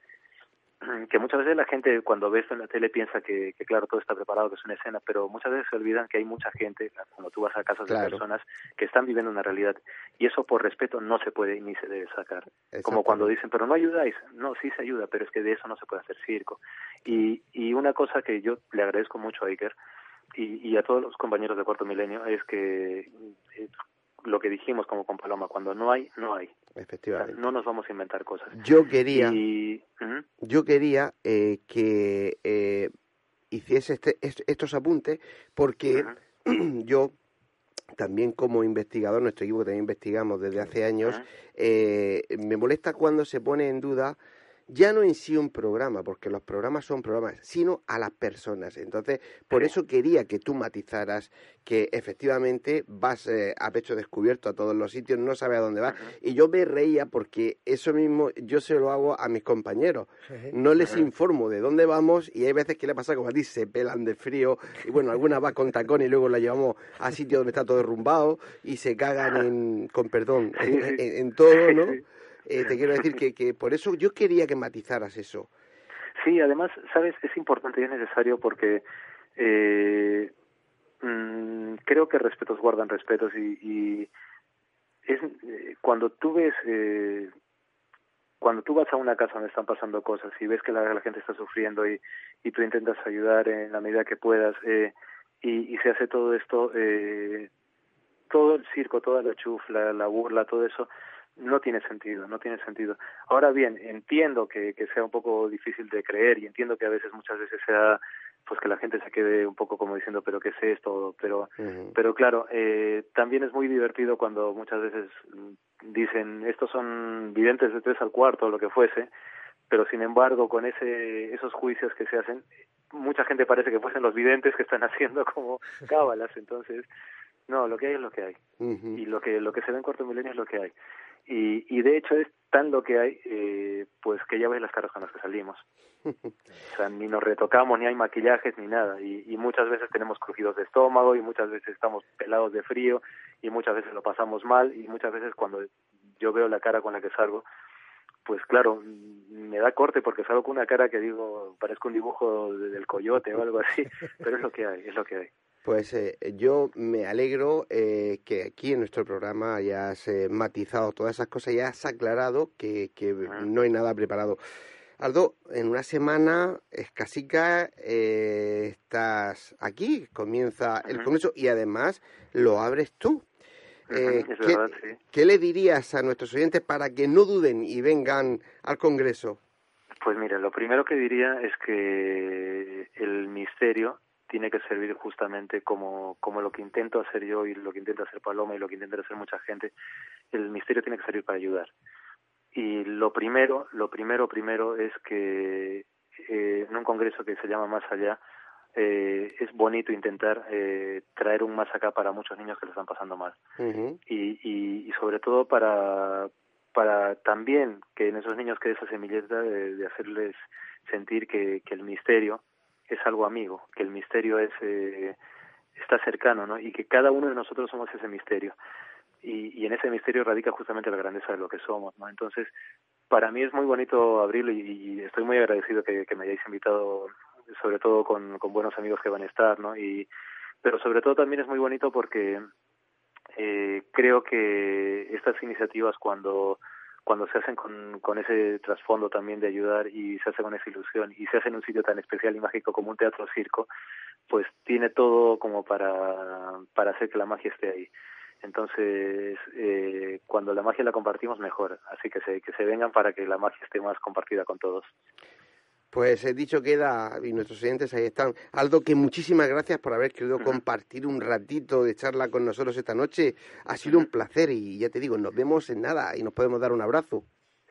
que muchas veces la gente cuando ve esto en la tele piensa que, que claro todo está preparado, que es una escena, pero muchas veces se olvidan que hay mucha gente, cuando tú vas a casas Claro. de personas que están viviendo una realidad y eso por respeto no se puede ni se debe sacar. Como cuando dicen, pero no ayudáis. No, sí se ayuda, pero es que de eso no se puede hacer circo. Y, y una cosa que yo le agradezco mucho a Iker y, y a todos los compañeros de Cuarto Milenio es que eh, lo que dijimos como con Paloma, cuando no hay, no hay. O sea, Efectivamente. no nos vamos a inventar cosas. Yo quería, Y, yo quería eh, que eh, hiciese este- est- estos apuntes porque yo también como investigador, nuestro equipo que también investigamos desde hace años, eh, me molesta cuando se pone en duda ya no en sí un programa, porque los programas son programas, sino a las personas. Entonces, por eso quería que tú matizaras que efectivamente vas eh, a pecho descubierto a todos los sitios, no sabes a dónde vas. Y yo me reía porque eso mismo yo se lo hago a mis compañeros. No les informo de dónde vamos y hay veces que le pasa como a ti, se pelan de frío y bueno, algunas va con tacón y luego la llevamos a sitios donde está todo derrumbado y se cagan en, con perdón, en todo, ¿no? Eh, te quiero decir que, que por eso yo quería que matizaras eso. Sí, además, sabes, es importante y es necesario porque eh, mm, creo que respetos guardan respetos y, y es eh, cuando tú ves eh, cuando tú vas a una casa donde están pasando cosas y ves que la, la gente está sufriendo y, y tú intentas ayudar en la medida que puedas eh, y, y se hace todo esto eh, todo el circo, toda la chufla, la burla, todo eso no tiene sentido, no tiene sentido. Ahora bien, entiendo que, que sea un poco difícil de creer y entiendo que a veces, muchas veces sea, pues que la gente se quede un poco como diciendo, pero ¿qué es esto? Pero, pero claro, eh, también es muy divertido cuando muchas veces mm, dicen, estos son videntes de tres al cuarto o lo que fuese, pero sin embargo, con ese, esos juicios que se hacen, mucha gente parece que fuesen los videntes que están haciendo como cábalas, entonces, no, lo que hay es lo que hay. Y lo que lo que se ve en cuarto milenio es lo que hay. Y, y de hecho es tan lo que hay eh, pues que ya ves las caras con las que salimos. O sea ni nos retocamos ni hay maquillajes ni nada. Y, y muchas veces tenemos crujidos de estómago y muchas veces estamos pelados de frío y muchas veces lo pasamos mal y muchas veces cuando yo veo la cara con la que salgo pues claro me da corte porque salgo con una cara que digo parezco un dibujo de- del coyote o algo así pero es lo que hay es lo que hay Pues eh, yo me alegro eh, que aquí en nuestro programa hayas eh, matizado todas esas cosas y has aclarado que, que no hay nada preparado. Aldo, en una semana escasica eh, estás aquí, comienza el congreso y además lo abres tú. Eh, ¿qué, verdad, sí. qué le dirías a nuestros oyentes para que no duden y vengan al congreso? Pues mira, lo primero que diría es que el misterio tiene que servir justamente como, como lo que intento hacer yo y lo que intenta hacer Paloma y lo que intenta hacer mucha gente. El misterio tiene que servir para ayudar. Y lo primero, lo primero, primero es que eh, en un congreso que se llama Más Allá, eh, es bonito intentar eh, traer un más acá para muchos niños que lo están pasando mal y, y sobre todo para para también que en esos niños quede esa semilleta de, de hacerles sentir que, que el misterio es algo amigo, que el misterio es eh, está cercano, ¿no? Y que cada uno de nosotros somos ese misterio. Y, y en ese misterio radica justamente la grandeza de lo que somos, ¿no? Entonces, para mí es muy bonito abrirlo y, estoy muy agradecido que, me hayáis invitado, sobre todo con, con, buenos amigos que van a estar, ¿no? Y, pero sobre todo también es muy bonito porque eh, creo que estas iniciativas cuando cuando se hacen con, con ese trasfondo también de ayudar y se hace con esa ilusión y se hace en un sitio tan especial y mágico como un teatro circo, pues tiene todo como para, para hacer que la magia esté ahí. Entonces, eh, cuando la magia la compartimos, mejor. Así que se, que se vengan para que la magia esté más compartida con todos. Pues he dicho queda, y nuestros oyentes ahí están. Aldo, que muchísimas gracias por haber querido compartir un ratito de charla con nosotros esta noche. Ha sido un placer y ya te digo, nos vemos en nada y nos podemos dar un abrazo.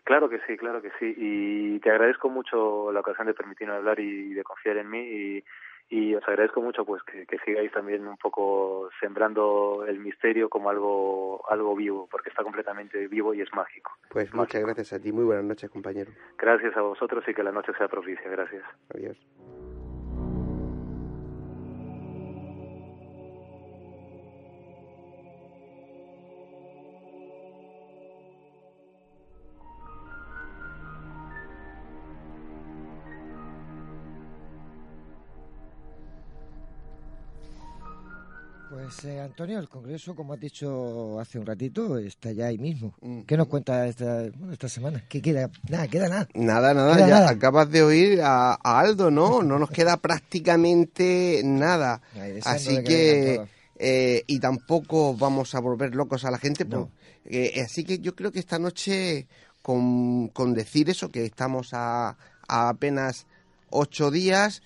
Claro que sí, claro que sí. Y te agradezco mucho la ocasión de permitirme hablar y de confiar en mí. Y y os agradezco mucho pues que, sigáis también un poco sembrando el misterio como algo algo vivo porque está completamente vivo y es mágico. Pues muchas gracias a ti. Muy buenas noches compañero. Gracias a vosotros y que la noche sea propicia. Gracias. Adiós Pues eh, Antonio, el Congreso, como has dicho hace un ratito, está ya ahí mismo. Mm. ¿Qué nos cuenta esta, esta semana? ¿Qué queda? Nada, queda nada. Nada, nada, ya acabas de oír a, Aldo, ¿no? No nos queda prácticamente nada. así que... Eh, y tampoco vamos a volver locos a la gente. Pues, eh, así que yo creo que esta noche, con, con decir eso, que estamos a, a apenas ocho días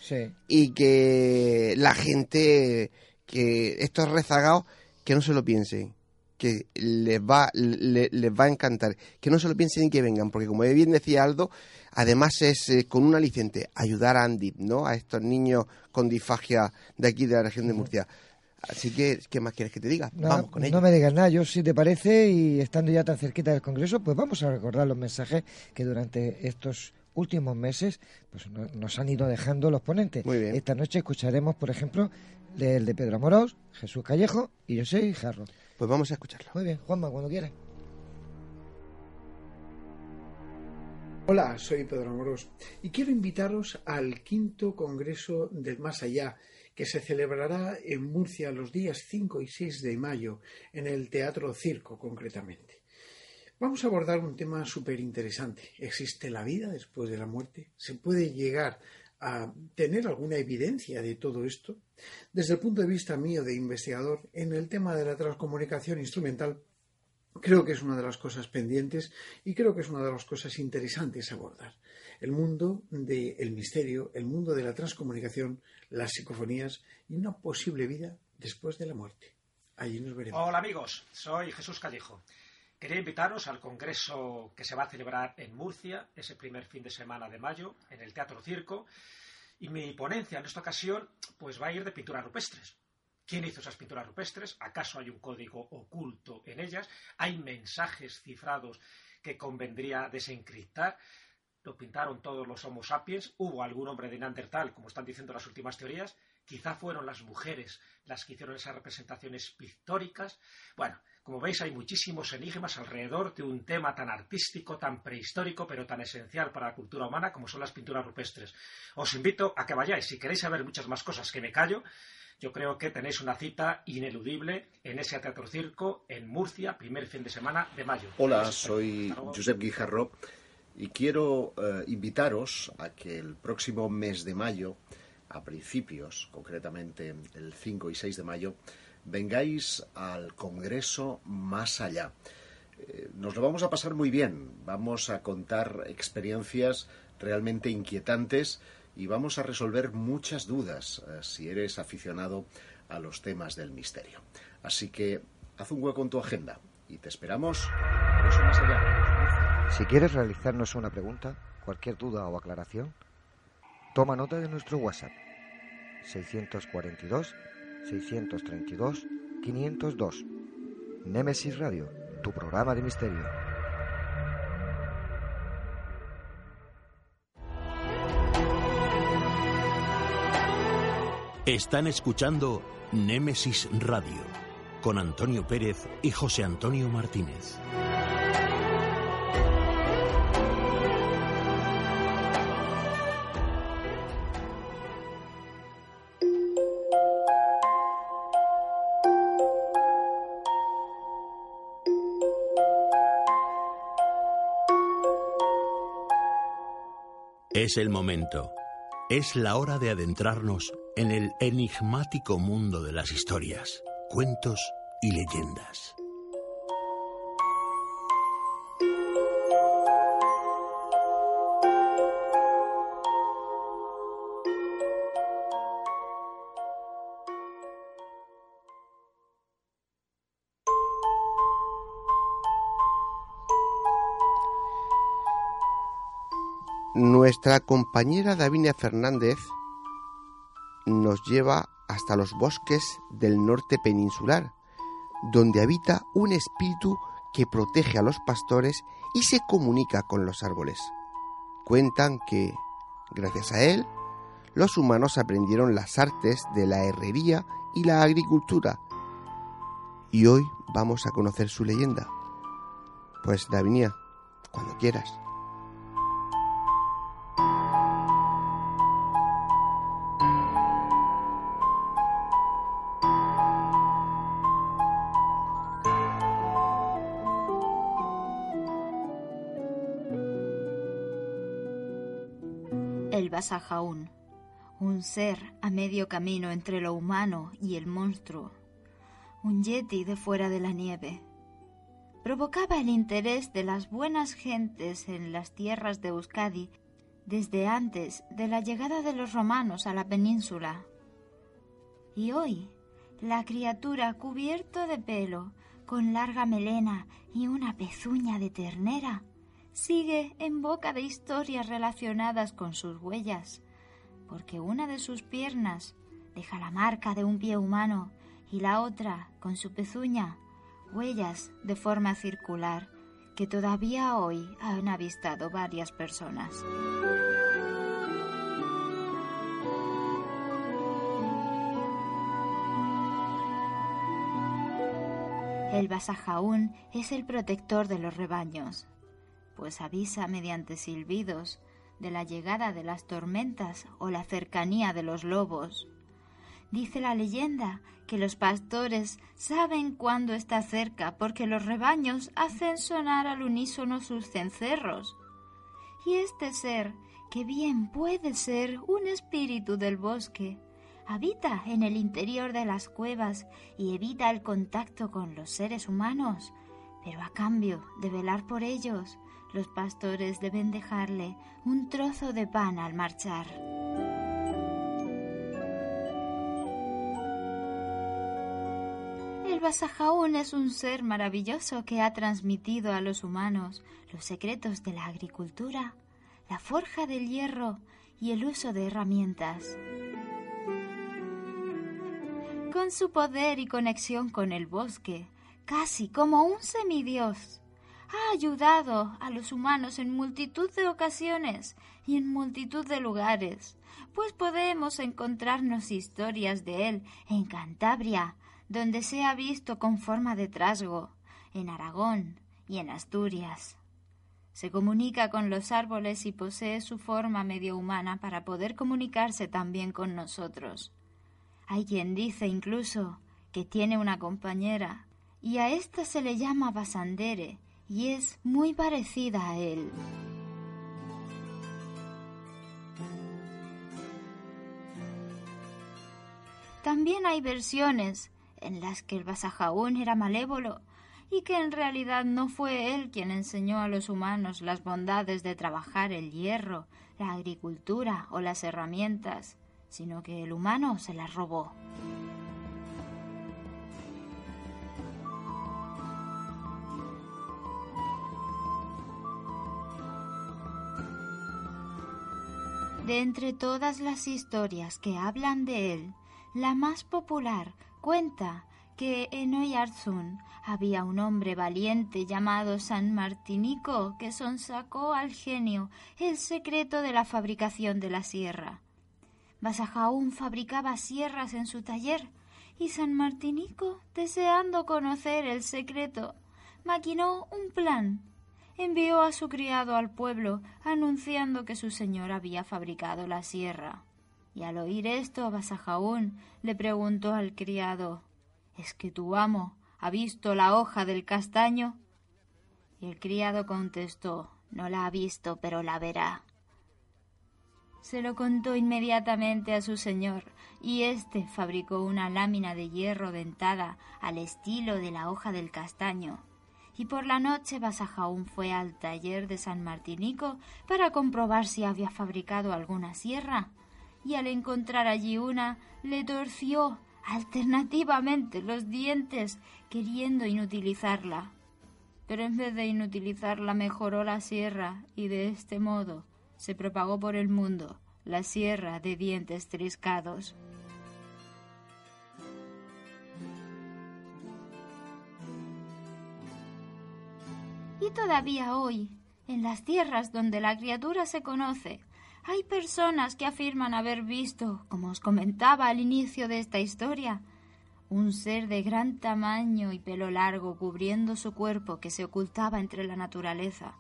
y que la gente que estos rezagados que no se lo piensen, que les va, les va a encantar, que no se lo piensen y que vengan, porque como bien decía Aldo, además es eh, con un aliciente ayudar a Andy, ¿no? A estos niños con disfagia de aquí de la región de Murcia. Así que, ¿qué más quieres que te diga? vamos con ello. No me digas nada, yo si te parece, y estando ya tan cerquita del Congreso, pues vamos a recordar los mensajes que durante estos últimos meses pues nos han ido dejando los ponentes. Esta noche escucharemos, por ejemplo, el de Pedro Amorós, Jesús Callejo y José Jarro. Pues vamos a escucharlo. Muy bien, Juanma, cuando quieras. Hola, soy Pedro Amorós y quiero invitaros al quinto Congreso del Más Allá que se celebrará en Murcia los días 5 y 6 de mayo en el Teatro Circo concretamente. Vamos a abordar un tema súper interesante. ¿Existe la vida después de la muerte? ¿Se puede llegar a tener alguna evidencia de todo esto? Desde el punto de vista mío de investigador, en el tema de la transcomunicación instrumental, creo que es una de las cosas pendientes y creo que es una de las cosas interesantes abordar. El mundo del misterio, el mundo de la transcomunicación, las psicofonías y una posible vida después de la muerte. Allí nos veremos. Hola amigos, soy Jesús Callejo. Quería invitaros al congreso que se va a celebrar en Murcia ese primer fin de semana de mayo en el Teatro Circo. Y mi ponencia en esta ocasión pues va a ir de pinturas rupestres. ¿Quién hizo esas pinturas rupestres? ¿Acaso hay un código oculto en ellas? ¿Hay mensajes cifrados que convendría desencriptar? ¿Lo pintaron todos los Homo sapiens? ¿Hubo algún hombre de Neandertal, como están diciendo las últimas teorías? Quizá fueron las mujeres las que hicieron esas representaciones pictóricas. Bueno, como veis, hay muchísimos enigmas alrededor de un tema tan artístico, tan prehistórico, pero tan esencial para la cultura humana como son las pinturas rupestres. Os invito a que vayáis. Si queréis saber muchas más cosas que me callo, yo creo que tenéis una cita ineludible en ese Teatro Circo en Murcia, primer fin de semana de mayo. Hola, soy Josep Guijarro y quiero eh, invitaros a que el próximo mes de mayo, a principios, concretamente el 5 y 6 de mayo, vengáis al Congreso Más Allá. Eh, nos lo vamos a pasar muy bien, vamos a contar experiencias realmente inquietantes y vamos a resolver muchas dudas eh, si eres aficionado a los temas del misterio. Así que haz un hueco en tu agenda y te esperamos eso más allá. Si quieres realizarnos una pregunta, cualquier duda o aclaración, toma nota de nuestro WhatsApp 642 632 502. Némesis Radio, tu programa de misterio. Están escuchando Némesis Radio con Antonio Pérez y José Antonio Martínez. Es el momento. Es la hora de adentrarnos en el enigmático mundo de las historias, cuentos y leyendas. Nuestra compañera Davinia Fernández nos lleva hasta los bosques del norte peninsular, donde habita un espíritu que protege a los pastores y se comunica con los árboles. Cuentan que, gracias a él, los humanos aprendieron las artes de la herrería y la agricultura. Y hoy vamos a conocer su leyenda. Pues Davinia, cuando quieras. El Basajaún, un ser a medio camino entre lo humano y el monstruo, un yeti de fuera de la nieve. Provocaba el interés de las buenas gentes en las tierras de Euskadi desde antes de la llegada de los romanos a la península. Y hoy, la criatura cubierto de pelo, con larga melena y una pezuña de ternera, sigue en boca de historias relacionadas con sus huellas, porque una de sus piernas deja la marca de un pie humano y la otra, con su pezuña, huellas de forma circular que todavía hoy han avistado varias personas. El Basajaún es el protector de los rebaños, pues avisa mediante silbidos de la llegada de las tormentas o la cercanía de los lobos. Dice la leyenda que los pastores saben cuándo está cerca porque los rebaños hacen sonar al unísono sus cencerros. Y este ser, que bien puede ser un espíritu del bosque, habita en el interior de las cuevas y evita el contacto con los seres humanos, pero a cambio de velar por ellos, los pastores deben dejarle un trozo de pan al marchar. El Basajaún es un ser maravilloso que ha transmitido a los humanos los secretos de la agricultura, la forja del hierro y el uso de herramientas. Con su poder y conexión con el bosque, casi como un semidios, ha ayudado a los humanos en multitud de ocasiones y en multitud de lugares, pues podemos encontrarnos historias de él en Cantabria, donde se ha visto con forma de trasgo, en Aragón y en Asturias. Se comunica con los árboles y posee su forma medio humana para poder comunicarse también con nosotros. Hay quien dice incluso que tiene una compañera, y a ésta se le llama Basandere, y es muy parecida a él. También hay versiones en las que el Basajaún era malévolo y que en realidad no fue él quien enseñó a los humanos las bondades de trabajar el hierro, la agricultura o las herramientas, sino que el humano se las robó. De entre todas las historias que hablan de él, la más popular cuenta que en Oyarzún había un hombre valiente llamado San Martinico que sonsacó al genio el secreto de la fabricación de la sierra. Basajaún fabricaba sierras en su taller y San Martinico, deseando conocer el secreto, maquinó un plan envió a su criado al pueblo anunciando que su señor había fabricado la sierra. Y al oír esto, Basajaún le preguntó al criado ¿Es que tu amo ha visto la hoja del castaño? Y el criado contestó No la ha visto, pero la verá. Se lo contó inmediatamente a su señor, y éste fabricó una lámina de hierro dentada al estilo de la hoja del castaño. Y por la noche Basajaún fue al taller de San Martinico para comprobar si había fabricado alguna sierra, y al encontrar allí una, le torció alternativamente los dientes, queriendo inutilizarla. Pero en vez de inutilizarla mejoró la sierra, y de este modo se propagó por el mundo la sierra de dientes triscados. Y todavía hoy, en las tierras donde la criatura se conoce, hay personas que afirman haber visto, como os comentaba al inicio de esta historia, un ser de gran tamaño y pelo largo cubriendo su cuerpo que se ocultaba entre la naturaleza.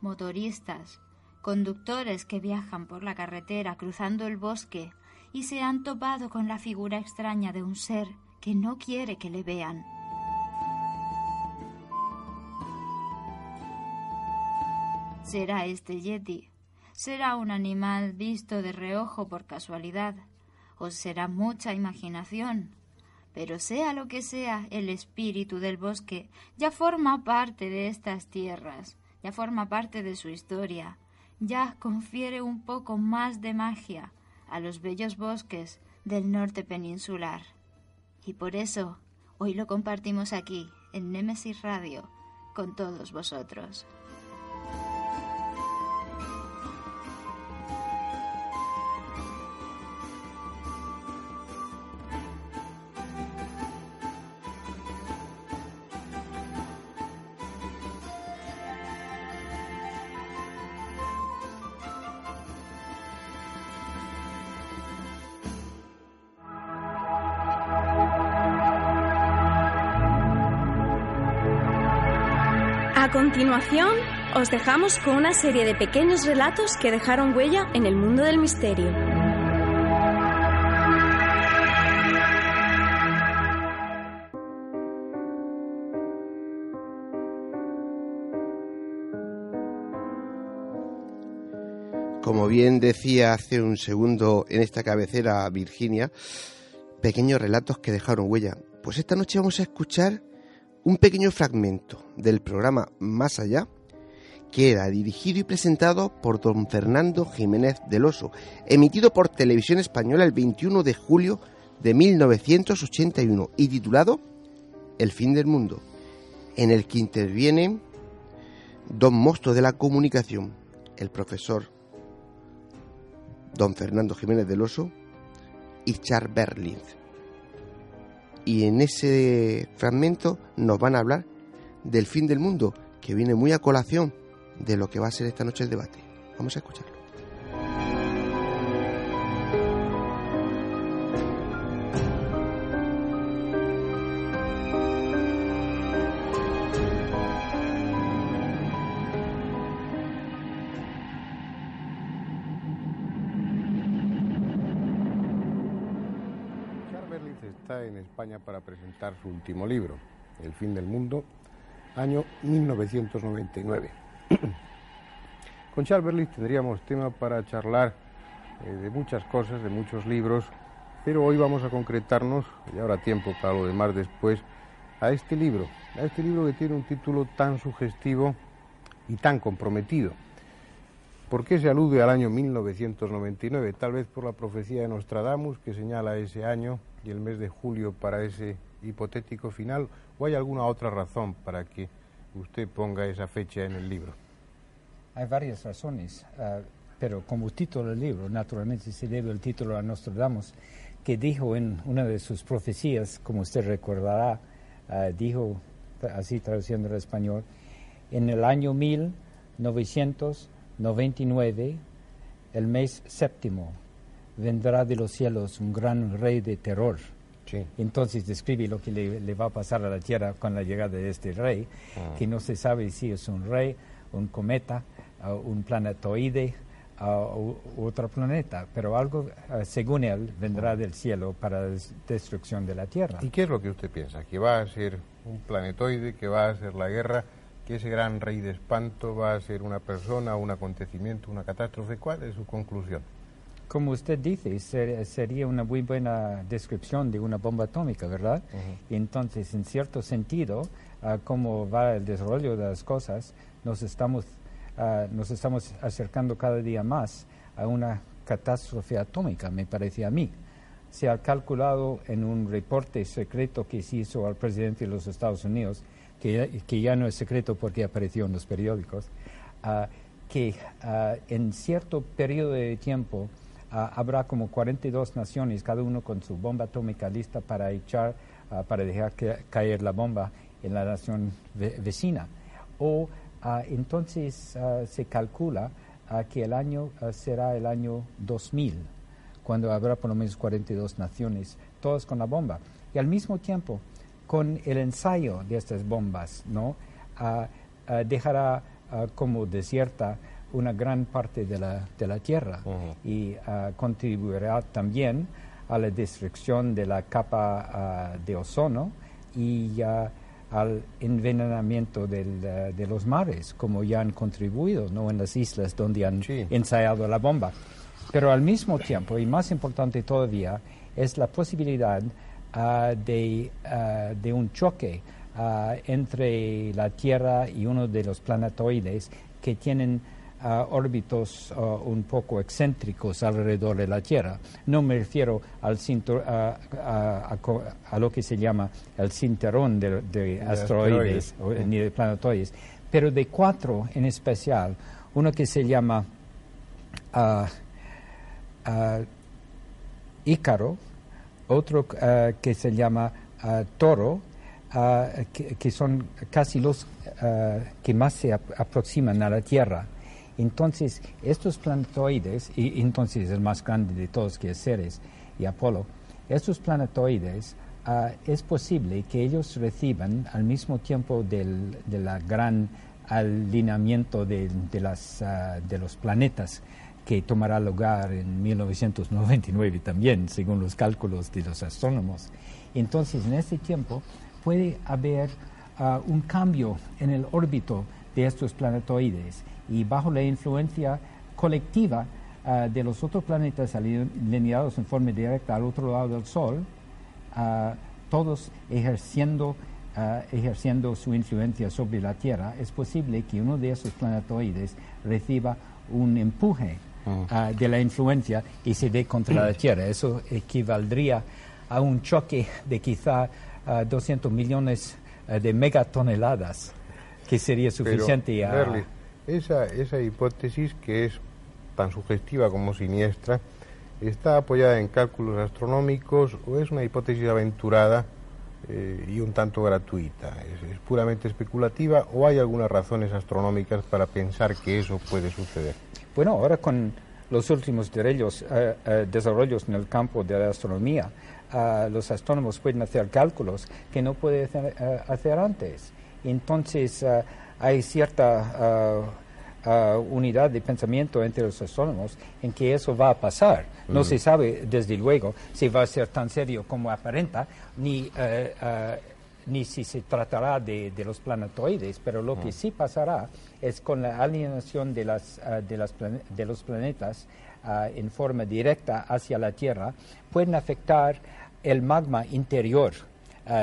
Motoristas, conductores que viajan por la carretera cruzando el bosque y se han topado con la figura extraña de un ser que no quiere que le vean. ¿Será este Yeti? ¿Será un animal visto de reojo por casualidad? ¿O será mucha imaginación? Pero sea lo que sea, el espíritu del bosque ya forma parte de estas tierras, ya forma parte de su historia, ya confiere un poco más de magia a los bellos bosques del norte peninsular. Y por eso hoy lo compartimos aquí, en Nemesis Radio, con todos vosotros. Os dejamos con una serie de pequeños relatos que dejaron huella en el mundo del misterio. Como bien decía hace un segundo en esta cabecera Virginia, pequeños relatos que dejaron huella. Pues esta noche vamos a escuchar un pequeño fragmento del programa Más Allá, que era dirigido y presentado por don Fernando Jiménez del Oso, emitido por Televisión Española el 21 de julio de 1981 y titulado El fin del mundo, en el que intervienen dos monstruos de la comunicación, el profesor don Fernando Jiménez del Oso y Charles Berlin y en ese fragmento nos van a hablar del fin del mundo, que viene muy a colación de lo que va a ser esta noche el debate. Vamos a escucharlo. está en España para presentar su último libro, El fin del mundo, año 1999. Con Charles tendríamos tema para charlar eh, de muchas cosas, de muchos libros, pero hoy vamos a concretarnos, y habrá tiempo para lo demás después, a este libro, a este libro que tiene un título tan sugestivo y tan comprometido. ¿Por qué se alude al año 1999? Tal vez por la profecía de Nostradamus que señala ese año y el mes de julio para ese hipotético final, o hay alguna otra razón para que usted ponga esa fecha en el libro? Hay varias razones, uh, pero como título del libro, naturalmente se debe el título a Nostradamus, que dijo en una de sus profecías, como usted recordará, uh, dijo, así traduciendo al español, en el año 1900 99, el mes séptimo, vendrá de los cielos un gran rey de terror. Entonces describe lo que le, va a pasar a la Tierra con la llegada de este rey, ah. que no se sabe si es un rey, un cometa, un planetoide o otro planeta, pero algo, ah, según él, vendrá del cielo para la destrucción de la Tierra. ¿Y qué es lo que usted piensa? ¿Que va a ser un planetoide, que va a ser la guerra? que ese gran rey de espanto va a ser una persona, un acontecimiento, una catástrofe. ¿Cuál es su conclusión? Como usted dice, ser- sería una muy buena descripción de una bomba atómica, ¿verdad? Entonces, en cierto sentido, ah, cómo va el desarrollo de las cosas, nos estamos, ah, nos estamos acercando cada día más a una catástrofe atómica, me parece a mí. Se ha calculado en un reporte secreto que se hizo al presidente de los Estados Unidos, que ya, que ya no es secreto porque apareció en los periódicos, ah, que en cierto periodo de tiempo habrá como 42 naciones, cada uno con su bomba atómica lista para echar, ah, para dejar caer la bomba en la nación ve- vecina. O ah, entonces ah, se calcula ah, que el año ah, será el año 2000, cuando habrá por lo menos 42 naciones, todas con la bomba. Y al mismo tiempo, con el ensayo de estas bombas, ¿no? Ah, ah, dejará ah, como desierta una gran parte de la, de la Tierra y ah, contribuirá también a la destrucción de la capa ah, de ozono y al envenenamiento del, ah, de los mares, como ya han contribuido ¿no? en las islas donde han ensayado la bomba. Pero al mismo tiempo, y más importante todavía, es la posibilidad de, de un choque entre la Tierra y uno de los planetoides que tienen órbitos un poco excéntricos alrededor de la Tierra. No me refiero al a, a- a co- a lo que se llama el cinturón de, de asteroides o- ni de planetoides, pero de cuatro en especial. Uno que se llama ah, Ícaro, otro ah, que se llama ah, Toro, ah, que, que son casi los que más se ap- aproximan a la Tierra. Entonces, estos planetoides, y entonces el más grande de todos que es Ceres y Apolo, estos planetoides ah, es posible que ellos reciban al mismo tiempo del de la gran alineamiento de, de las, ah, de los planetas que tomará lugar en 1999 también, según los cálculos de los astrónomos. Entonces, en ese tiempo puede haber ah, un cambio en el órbito de estos planetoides. Y bajo la influencia colectiva ah, de los otros planetas alineados en forma directa al otro lado del Sol, ah, todos ejerciendo, ah, ejerciendo su influencia sobre la Tierra, es posible que uno de esos planetoides reciba un empuje de la influencia y se dé contra la Tierra. Eso equivaldría a un choque de quizá ah, 200 millones de megatoneladas, que sería suficiente Pero, a... Berli, esa, esa hipótesis que es tan sugestiva como siniestra, ¿está apoyada en cálculos astronómicos o es una hipótesis aventurada eh, y un tanto gratuita? ¿Es, es puramente especulativa o hay algunas razones astronómicas para pensar que eso puede suceder? Bueno, ahora con los últimos eh, eh, desarrollos en el campo de la astronomía, ah, los astrónomos pueden hacer cálculos que no pueden hacer, hacer antes. Entonces, ah, hay cierta ah, ah, unidad de pensamiento entre los astrónomos en que eso va a pasar. No se sabe, desde luego, si va a ser tan serio como aparenta, ni, eh, ni si se tratará de, de los planetoides, pero lo que sí pasará es con la alineación de, las, ah, de, las de los planetas ah, en forma directa hacia la Tierra, pueden afectar el magma interior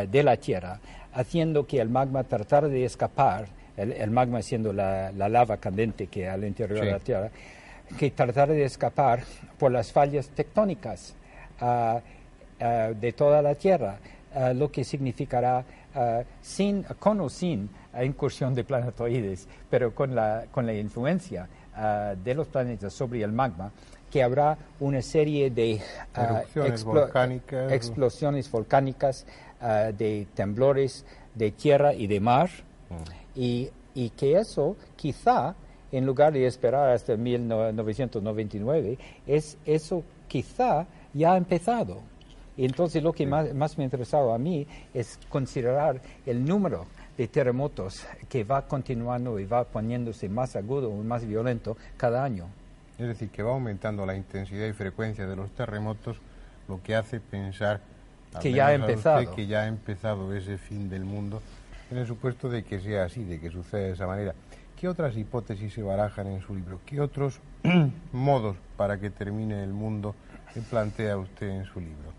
de la Tierra, haciendo que el magma tratara de escapar, el, el magma siendo la, la lava candente que al interior Sí. de la Tierra, que tratara de escapar por las fallas tectónicas ah, ah, de toda la Tierra, ah, lo que significará sin, con o sin incursión de planetoides, pero con la, con la influencia de los planetas sobre el magma, que habrá una serie de volcánicas. explosiones volcánicas, ah, de temblores de tierra y de mar, y, y que eso quizá, en lugar de esperar hasta 1999, es, eso quizá ya ha empezado. Y entonces lo que más, más me ha interesado a mí es considerar el número de terremotos que va continuando y va poniéndose más agudo y más violento cada año. Es decir, que va aumentando la intensidad y frecuencia de los terremotos, lo que hace pensar Que ya ha empezado. que ya ha empezado ese fin del mundo En el supuesto de que sea así, de que suceda de esa manera. ¿Qué otras hipótesis se barajan en su libro? ¿Qué otros modos para que termine el mundo plantea usted en su libro?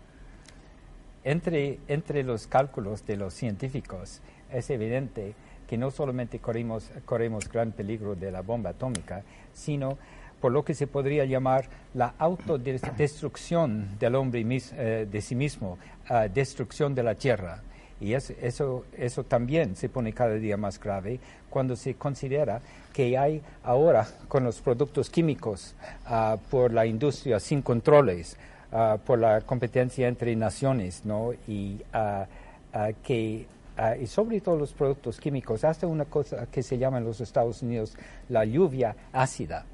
Entre, entre los cálculos de los científicos es evidente que no solamente corremos, corremos gran peligro de la bomba atómica, sino por lo que se podría llamar la autodestrucción del hombre eh, de sí mismo, uh, destrucción de la tierra. Y eso, eso también se pone cada día más grave cuando se considera que hay ahora con los productos químicos uh, por la industria sin controles, uh, por la competencia entre naciones. Y que y sobre todo los productos químicos, hasta una cosa que se llama en los Estados Unidos la lluvia ácida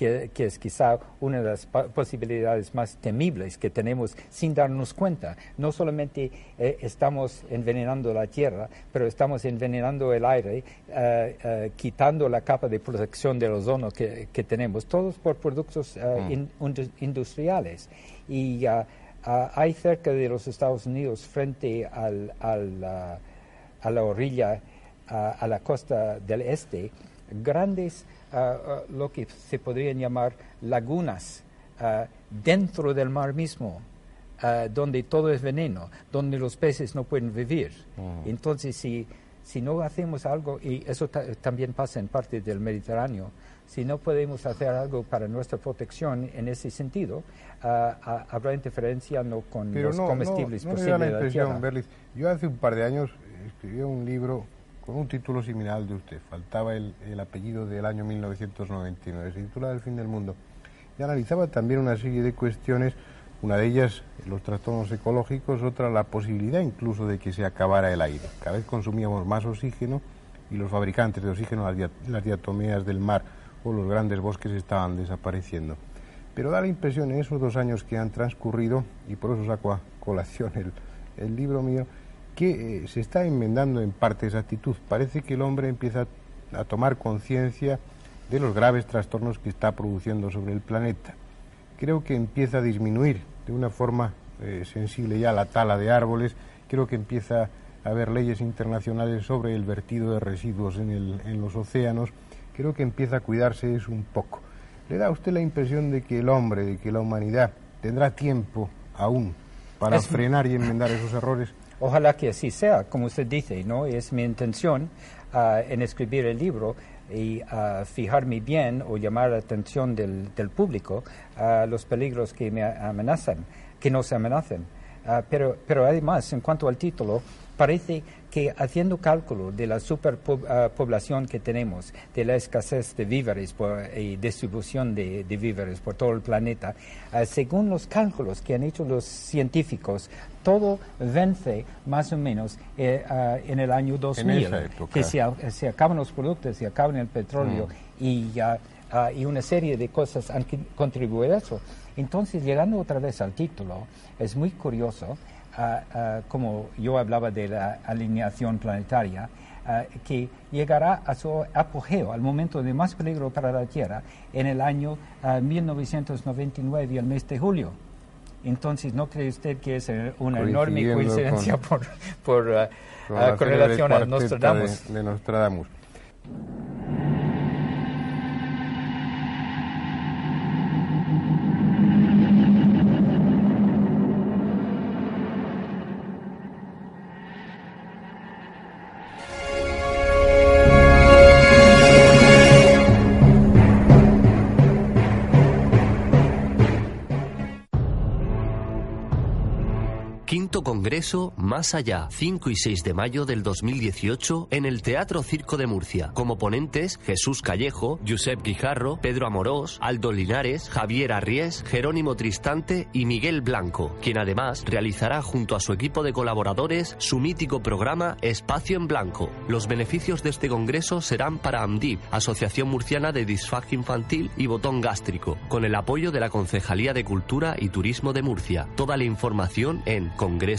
que, es quizá una de las posibilidades más temibles que tenemos sin darnos cuenta. No solamente eh, estamos envenenando la tierra, pero estamos envenenando el aire, eh, eh, quitando la capa de protección del ozono que, tenemos, todos por productos mm. industriales. Y hay cerca de los Estados Unidos, frente al, a la orilla, a la costa del este, grandes lo que se podrían llamar lagunas dentro del mar mismo, donde todo es veneno, donde los peces no pueden vivir. Entonces, si, si no hacemos algo, y eso también pasa en parte del Mediterráneo, si no podemos hacer algo para nuestra protección en ese sentido, habrá interferencia no con los comestibles posibles. Yo hace un par de años escribí un libro con un título similar al de usted. Faltaba el, apellido del año 1999. Se titula El fin del mundo. Y analizaba también una serie de cuestiones, una de ellas los trastornos ecológicos, otra la posibilidad incluso de que se acabara el aire. Cada vez consumíamos más oxígeno y los fabricantes de oxígeno, las, diatomeas del mar o los grandes bosques estaban desapareciendo. Pero da la impresión en esos dos años que han transcurrido, y por eso saco a colación el, el libro mío, que eh, se está enmendando en parte esa actitud. Parece que el hombre empieza a tomar conciencia de los graves trastornos que está produciendo sobre el planeta. Creo que empieza a disminuir de una forma eh, sensible ya la tala de árboles, creo que empieza a haber leyes internacionales sobre el vertido de residuos en, el, en los océanos, creo que empieza a cuidarse eso un poco. ¿Le da a usted la impresión de que el hombre, de que la humanidad tendrá tiempo aún para frenar y enmendar esos errores? Ojalá que así sea, como usted dice, ¿no? Es mi intención ah, en escribir el libro y uh, fijarme bien o llamar la atención del, del, público a los peligros que me amenazan, que nos amenazan. Ah, pero, pero además, en cuanto al título, parece que haciendo cálculo de la superpoblación que tenemos, de la escasez de víveres y distribución de, víveres por todo el planeta, ah, según los cálculos que han hecho los científicos, todo vence más o menos eh, ah, en el año 2000, que se, acaban los productos, se acaban el petróleo mm. y, y una serie de cosas han contribuido a eso. Entonces, llegando otra vez al título, es muy curioso como yo hablaba de la alineación planetaria, que llegará a su apogeo, al momento de más peligro para la Tierra, en el año 1999 y el mes de julio. Entonces, ¿no cree usted que es una enorme coincidencia por, por, con, relación a Nostradamus? de Nostradamus. Congreso Más Allá, 5 y 6 de mayo del 2018 en el Teatro Circo de Murcia. Como ponentes, Jesús Callejo, Josep Guijarro, Pedro Amorós, Aldo Linares, Javier Arries, Jerónimo Tristante y Miguel Blanco, quien además realizará junto a su equipo de colaboradores su mítico programa Espacio en Blanco. Los beneficios de este congreso serán para AMDIP, Asociación Murciana de Disfagia Infantil y Botón Gástrico, con el apoyo de la Concejalía de Cultura y Turismo de Murcia. Toda la información en Congreso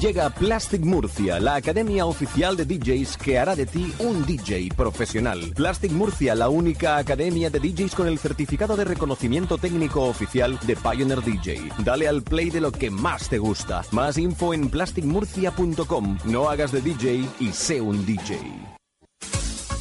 Llega Plastic Murcia, la academia oficial de DJs que hará de ti un DJ profesional. Plastic Murcia, la única academia de DJs con el certificado de reconocimiento técnico oficial de Pioneer DJ. Dale al play de lo que más te gusta. Más info en plasticmurcia.com. No hagas de DJ y sé un DJ.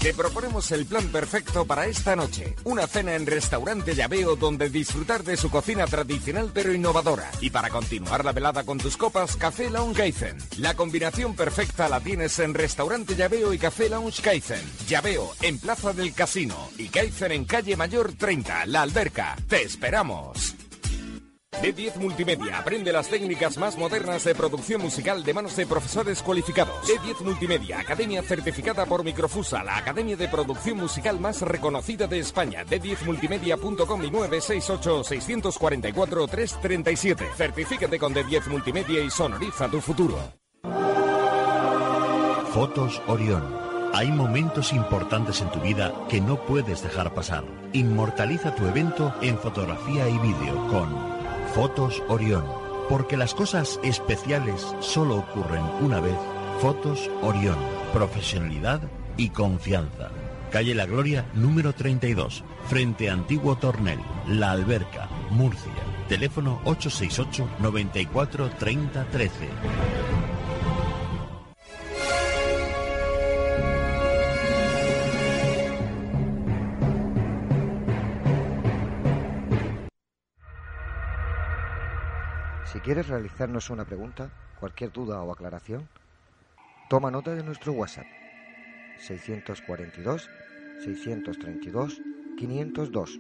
Te proponemos el plan perfecto para esta noche. Una cena en restaurante Llaveo donde disfrutar de su cocina tradicional pero innovadora. Y para continuar la velada con tus copas, Café Lounge Kaizen. La combinación perfecta la tienes en restaurante Llaveo y Café Lounge Kaizen. Llaveo en Plaza del Casino y Kaizen en Calle Mayor 30, La Alberca. Te esperamos. D10 Multimedia. Aprende las técnicas más modernas de producción musical de manos de profesores cualificados. D10 Multimedia, academia certificada por Microfusa, la academia de producción musical más reconocida de España. D10multimedia.com y 968-644-337. Certifícate con D10 Multimedia y sonoriza tu futuro. Fotos Orión. Hay momentos importantes en tu vida que no puedes dejar pasar. Inmortaliza tu evento en fotografía y vídeo con Fotos Orión. Porque las cosas especiales solo ocurren una vez. Fotos Orión. Profesionalidad y confianza. Calle La Gloria, número 32. Frente a Antiguo Tornel. La Alberca, Murcia. Teléfono 868 94 30 13. Si quieres realizarnos una pregunta, cualquier duda o aclaración, toma nota de nuestro WhatsApp 642 632 502.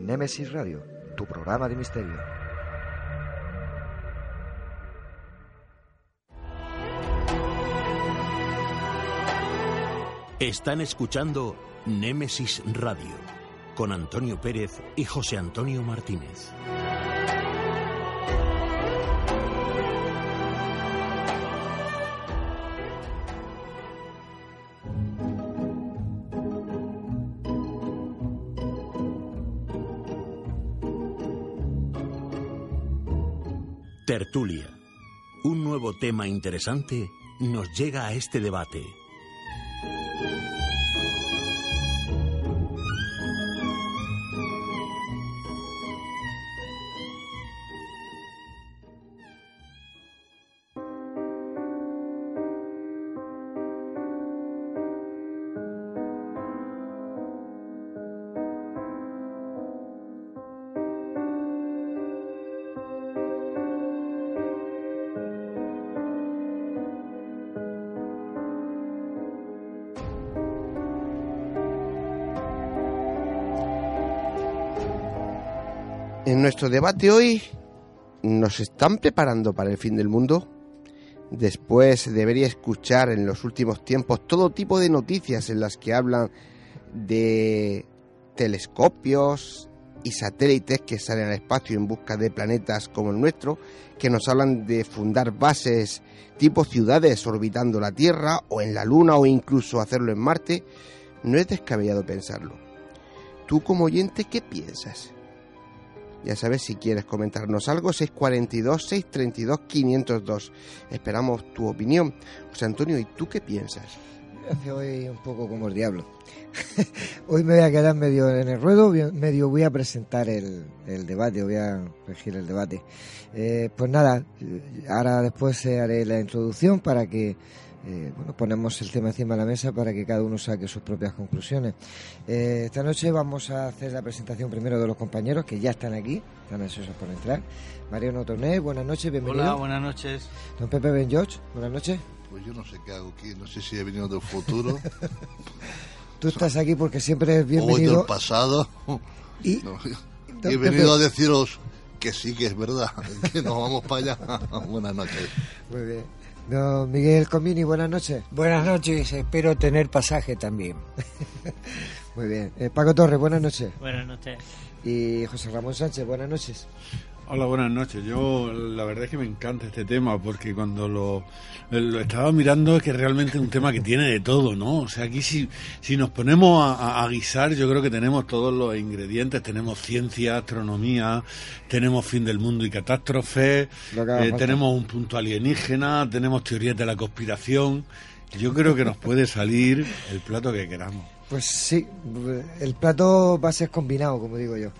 Némesis Radio, tu programa de misterio. Están escuchando Némesis Radio con Antonio Pérez y José Antonio Martínez. Tertulia. Un nuevo tema interesante nos llega a este debate. En nuestro debate hoy nos están preparando para el fin del mundo. Después debería escuchar en los últimos tiempos todo tipo de noticias en las que hablan de telescopios y satélites que salen al espacio en busca de planetas como el nuestro, que nos hablan de fundar bases tipo ciudades orbitando la Tierra o en la Luna o incluso hacerlo en Marte. No es descabellado pensarlo. Tú como oyente, ¿qué piensas? Ya sabes, si quieres comentarnos algo, 642-632-502. Esperamos tu opinión. José Antonio, ¿y tú qué piensas? Hoy un poco como el diablo. hoy me voy a quedar medio en el ruedo, medio voy a presentar el, el debate, voy a regir el debate. Eh, pues nada, ahora después haré la introducción para que eh, bueno, ponemos el tema encima de la mesa para que cada uno saque sus propias conclusiones. Eh, esta noche vamos a hacer la presentación primero de los compañeros que ya están aquí, están ansiosos por entrar. Mariano Torné, buenas noches, bienvenido. Hola, buenas noches. Don Pepe Ben George, buenas noches. Pues yo no sé qué hago aquí, no sé si he venido del futuro. Tú estás aquí porque siempre es o bienvenido. del pasado. Y- No, he venido a deciros que sí que es verdad, que nos vamos para allá. buenas noches. Muy bien. Don Miguel Comini, buenas noches. Buenas noches, espero tener pasaje también. Muy bien. Eh, Paco Torres, buenas noches. Buenas noches. Y José Ramón Sánchez, buenas noches. Hola, buenas noches. Yo la verdad es que me encanta este tema porque cuando lo, lo estaba mirando es que realmente es un tema que tiene de todo, ¿no? O sea, aquí si, si nos ponemos a, a guisar yo creo que tenemos todos los ingredientes. Tenemos ciencia, astronomía, tenemos fin del mundo y catástrofe, eh, tenemos un punto alienígena, tenemos teorías de la conspiración. Yo creo que nos puede salir el plato que queramos. Pues sí, el plato va a ser combinado, como digo yo.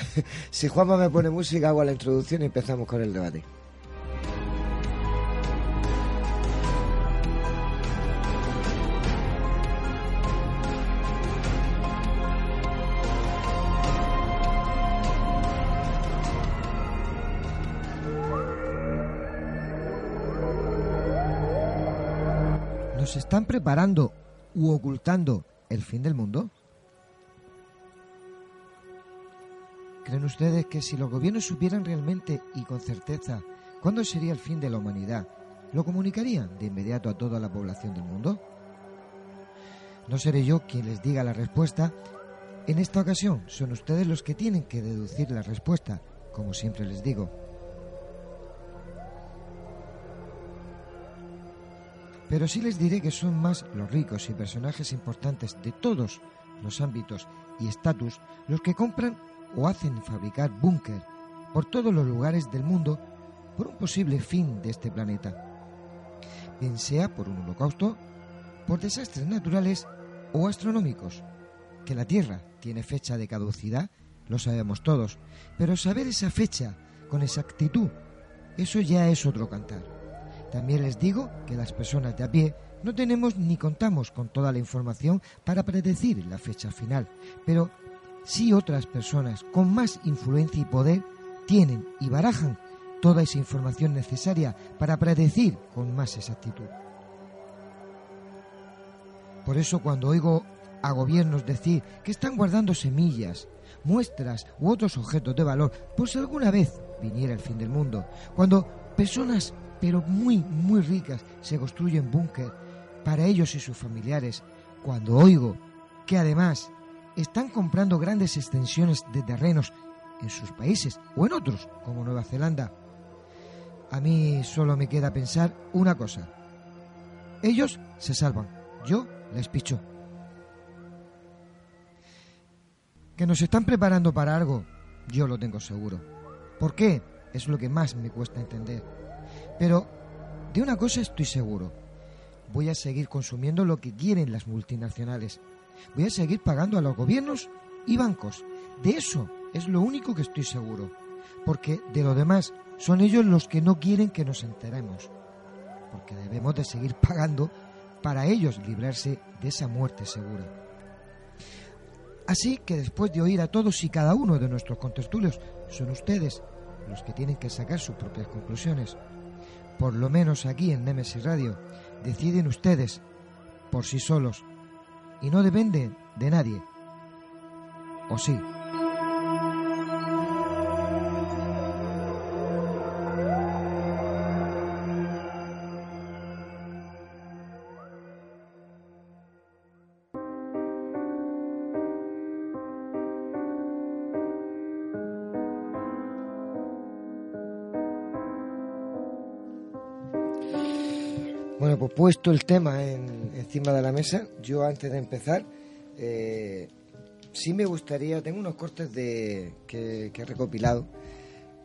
si Juanma me pone música, hago la introducción y empezamos con el debate. ¿Nos están preparando u ocultando el fin del mundo? ¿Creen ustedes que si los gobiernos supieran realmente y con certeza cuándo sería el fin de la humanidad, lo comunicarían de inmediato a toda la población del mundo? No seré yo quien les diga la respuesta. En esta ocasión son ustedes los que tienen que deducir la respuesta, como siempre les digo. Pero sí les diré que son más los ricos y personajes importantes de todos los ámbitos y estatus los que compran o hacen fabricar búnker por todos los lugares del mundo por un posible fin de este planeta, bien sea por un holocausto, por desastres naturales o astronómicos. Que la Tierra tiene fecha de caducidad, lo sabemos todos, pero saber esa fecha con exactitud, eso ya es otro cantar. También les digo que las personas de a pie no tenemos ni contamos con toda la información para predecir la fecha final, pero si otras personas con más influencia y poder tienen y barajan toda esa información necesaria para predecir con más exactitud. Por eso cuando oigo a gobiernos decir que están guardando semillas, muestras u otros objetos de valor por si alguna vez viniera el fin del mundo, cuando personas pero muy, muy ricas se construyen búnker para ellos y sus familiares, cuando oigo que además están comprando grandes extensiones de terrenos en sus países o en otros, como Nueva Zelanda. A mí solo me queda pensar una cosa. Ellos se salvan, yo les picho. Que nos están preparando para algo, yo lo tengo seguro. ¿Por qué? Es lo que más me cuesta entender. Pero de una cosa estoy seguro. Voy a seguir consumiendo lo que quieren las multinacionales voy a seguir pagando a los gobiernos y bancos. De eso es lo único que estoy seguro, porque de lo demás son ellos los que no quieren que nos enteremos, porque debemos de seguir pagando para ellos librarse de esa muerte segura. Así que después de oír a todos y cada uno de nuestros contertulios, son ustedes los que tienen que sacar sus propias conclusiones. Por lo menos aquí en Nemesis Radio, deciden ustedes, por sí solos, y no depende de nadie. ¿O sí? Bueno, pues puesto el tema encima de la mesa, yo antes de empezar, eh, sí me gustaría, tengo unos cortes de, que, he recopilado,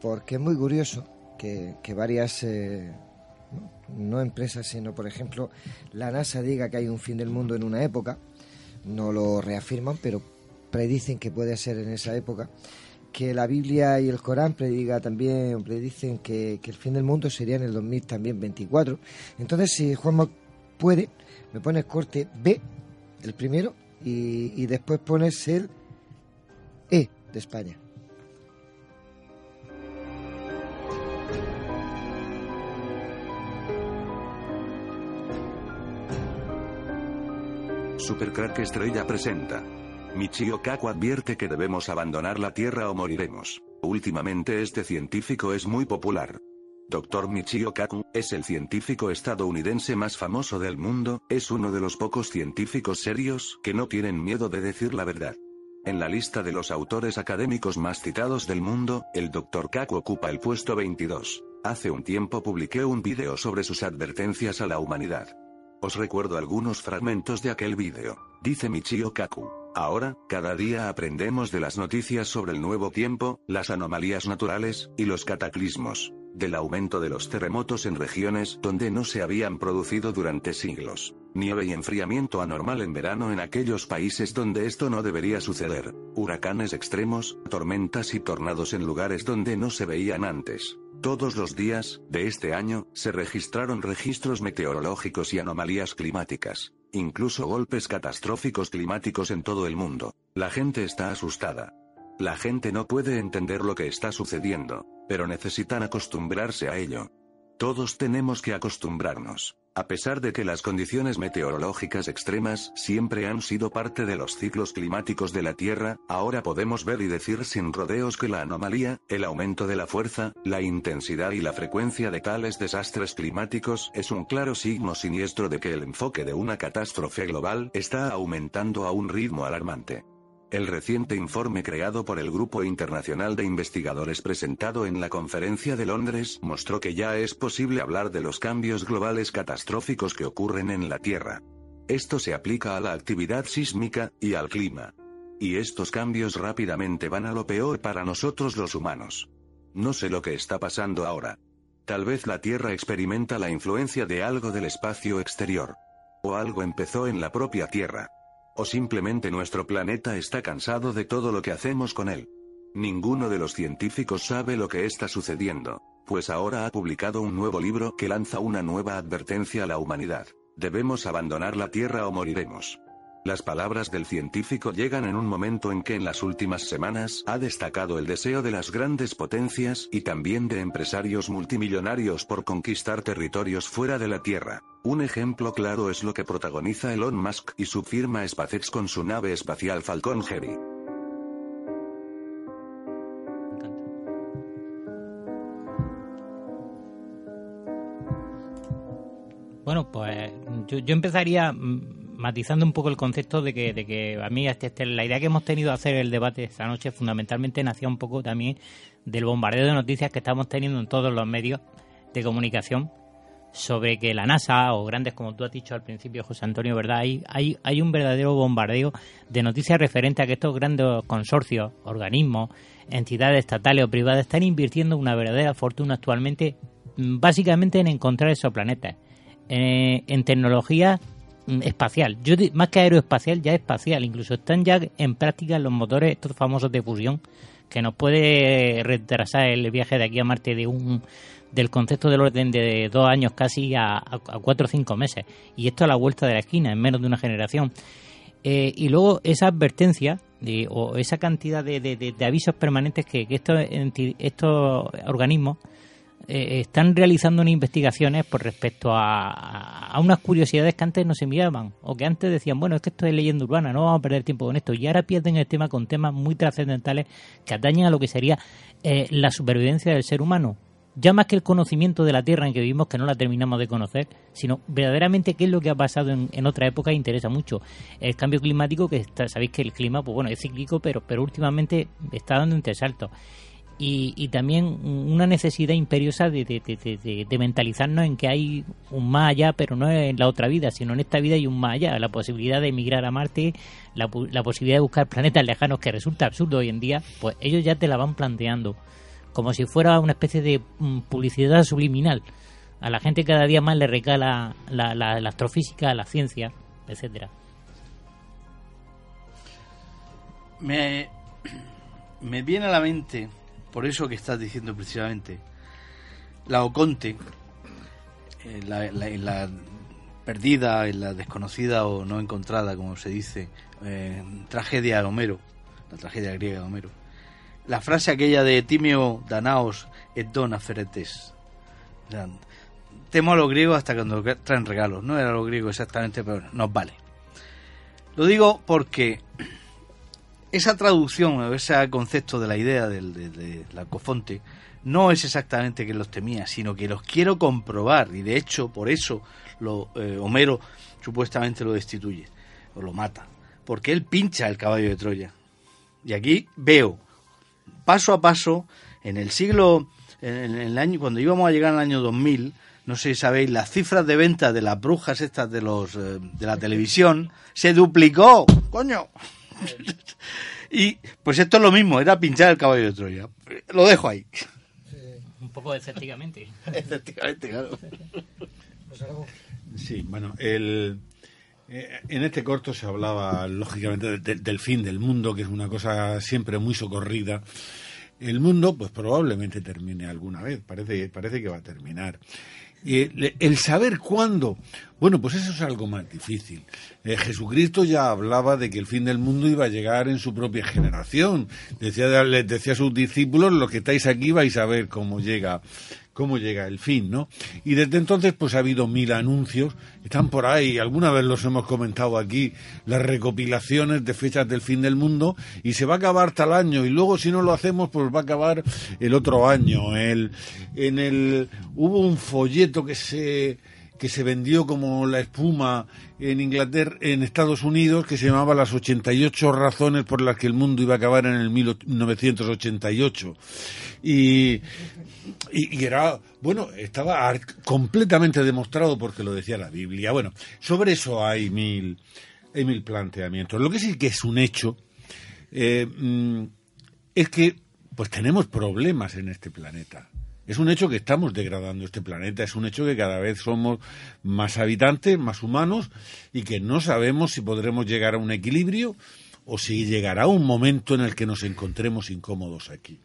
porque es muy curioso que, varias, eh, no, empresas, sino por ejemplo la NASA diga que hay un fin del mundo en una época, no lo reafirman, pero predicen que puede ser en esa época que la Biblia y el Corán prediga también, predicen que, que el fin del mundo sería en el 2000 también 24. Entonces, si Juanma puede, me pones corte B, el primero, y, después pones el E de España. Supercrack Estrella presenta Michio Kaku advierte que debemos abandonar la Tierra o moriremos. Últimamente este científico es muy popular. Dr. Michio Kaku, es el científico estadounidense más famoso del mundo, es uno de los pocos científicos serios que no tienen miedo de decir la verdad. En la lista de los autores académicos más citados del mundo, el Dr. Kaku ocupa el puesto 22. Hace un tiempo publiqué un vídeo sobre sus advertencias a la humanidad. Os recuerdo algunos fragmentos de aquel vídeo. Dice Michio Kaku. Ahora, cada día aprendemos de las noticias sobre el nuevo tiempo, las anomalías naturales, y los cataclismos. Del aumento de los terremotos en regiones donde no se habían producido durante siglos. Nieve y enfriamiento anormal en verano en aquellos países donde esto no debería suceder. Huracanes extremos, tormentas y tornados en lugares donde no se veían antes. Todos los días, de este año, se registraron registros meteorológicos y anomalías climáticas. Incluso golpes catastróficos climáticos en todo el mundo. La gente está asustada. La gente no puede entender lo que está sucediendo, pero necesitan acostumbrarse a ello. Todos tenemos que acostumbrarnos. A pesar de que las condiciones meteorológicas extremas siempre han sido parte de los ciclos climáticos de la Tierra, ahora podemos ver y decir sin rodeos que la anomalía, el aumento de la fuerza, la intensidad y la frecuencia de tales desastres climáticos es un claro signo siniestro de que el enfoque de una catástrofe global está aumentando a un ritmo alarmante. El reciente informe creado por el Grupo Internacional de Investigadores presentado en la Conferencia de Londres mostró que ya es posible hablar de los cambios globales catastróficos que ocurren en la Tierra. Esto se aplica a la actividad sísmica y al clima. Y estos cambios rápidamente van a lo peor para nosotros los humanos. No sé lo que está pasando ahora. Tal vez la Tierra experimenta la influencia de algo del espacio exterior. O algo empezó en la propia Tierra. O simplemente nuestro planeta está cansado de todo lo que hacemos con él. Ninguno de los científicos sabe lo que está sucediendo, pues ahora ha publicado un nuevo libro que lanza una nueva advertencia a la humanidad. Debemos abandonar la Tierra o moriremos. Las palabras del científico llegan en un momento en que en las últimas semanas ha destacado el deseo de las grandes potencias y también de empresarios multimillonarios por conquistar territorios fuera de la Tierra. Un ejemplo claro es lo que protagoniza Elon Musk y su firma SpaceX con su nave espacial Falcon Heavy. Bueno, pues yo, yo empezaría mm, matizando un poco el concepto de que, de que a mí este, la idea que hemos tenido de hacer el debate esta noche fundamentalmente nacía un poco también del bombardeo de noticias que estamos teniendo en todos los medios de comunicación sobre que la NASA o grandes, como tú has dicho al principio, José Antonio, ¿verdad? Hay, hay, hay un verdadero bombardeo de noticias referentes a que estos grandes consorcios, organismos, entidades estatales o privadas están invirtiendo una verdadera fortuna actualmente mm, básicamente en encontrar esos planetas, eh, en tecnología mm, espacial. Yo más que aeroespacial, ya espacial. Incluso están ya en práctica los motores estos famosos de fusión que nos puede retrasar el viaje de aquí a Marte de un del concepto del orden de dos años casi a, cuatro o cinco meses. Y esto a la vuelta de la esquina, en menos de una generación. Eh, y luego esa advertencia de, o esa cantidad de, de, avisos permanentes que, estos, estos organismos eh, están realizando unas investigaciones por respecto a, a, unas curiosidades que antes no se miraban o que antes decían, bueno, es que esto es leyenda urbana, no vamos a perder tiempo con esto. Y ahora pierden el tema con temas muy trascendentales que atañen a lo que sería eh, la supervivencia del ser humano ya más que el conocimiento de la Tierra en que vivimos, que no la terminamos de conocer, sino verdaderamente qué es lo que ha pasado en, otra época interesa mucho. El cambio climático, que sabéis que el clima, pues bueno, es cíclico, pero, pero últimamente está dando entresaltos. Y, y también una necesidad imperiosa de, de, mentalizarnos en que hay un más allá, pero no en la otra vida, sino en esta vida hay un más allá. La posibilidad de emigrar a Marte, la, la posibilidad de buscar planetas lejanos, que resulta absurdo hoy en día, pues ellos ya te la van planteando como si fuera una especie de mm, publicidad subliminal. A la gente cada día más le recala la, la, astrofísica, la ciencia, etcétera. Me, me viene a la mente, por eso que estás diciendo precisamente, la Oconte, eh, la, la, perdida, la desconocida o no encontrada, como se dice, eh, tragedia de Homero, la tragedia griega de Homero la frase aquella de Timio Danaos et dona feretes. Temo a los griegos hasta cuando traen regalos. No era lo griego exactamente, pero nos vale. Lo digo porque esa traducción o ese concepto de la idea de, de, la cofonte no es exactamente que los temía, sino que los quiero comprobar y de hecho por eso lo, eh, Homero supuestamente lo destituye o lo mata, porque él pincha el caballo de Troya Y aquí veo, paso a paso, en el siglo, en el año, cuando íbamos a llegar al año 2000, no sé si sabéis, las cifras de venta de las brujas estas de los eh, de la televisión se duplicó, coño. Y pues esto es lo mismo, era pinchar el caballo de Troya. Lo dejo ahí. Un poco escépticamente. Escépticamente, claro. Sí, bueno, el, eh, en este corto se hablaba lógicamente de- de- del fin del mundo, que es una cosa siempre muy socorrida. El mundo, pues probablemente termine alguna vez, parece, parece que va a terminar. Y el, el saber cuándo, bueno, pues eso es algo más difícil. Eh, Jesucristo ya hablaba de que el fin del mundo iba a llegar en su propia generación. Decía, les decía a sus discípulos, los que estáis aquí vais a ver cómo llega, cómo llega el fin, ¿no? Y desde entonces, pues ha habido mil anuncios, están por ahí, alguna vez los hemos comentado aquí, las recopilaciones de fechas del fin del mundo, y se va a acabar tal año, y luego si no lo hacemos, pues va a acabar el otro año. El, en el, hubo un folleto que se, que se vendió como la espuma en Inglaterra, en Estados Unidos, que se llamaba las 88 razones por las que el mundo iba a acabar en el 1988. Y, y, y era, bueno, estaba completamente demostrado porque lo decía la Biblia. Bueno, sobre eso hay mil, hay mil planteamientos. Lo que sí que es un hecho eh, mm, es que pues tenemos problemas en este planeta. Es un hecho que estamos degradando este planeta, es un hecho que cada vez somos más habitantes, más humanos y que no sabemos si podremos llegar a un equilibrio o si llegará un momento en el que nos encontremos incómodos aquí.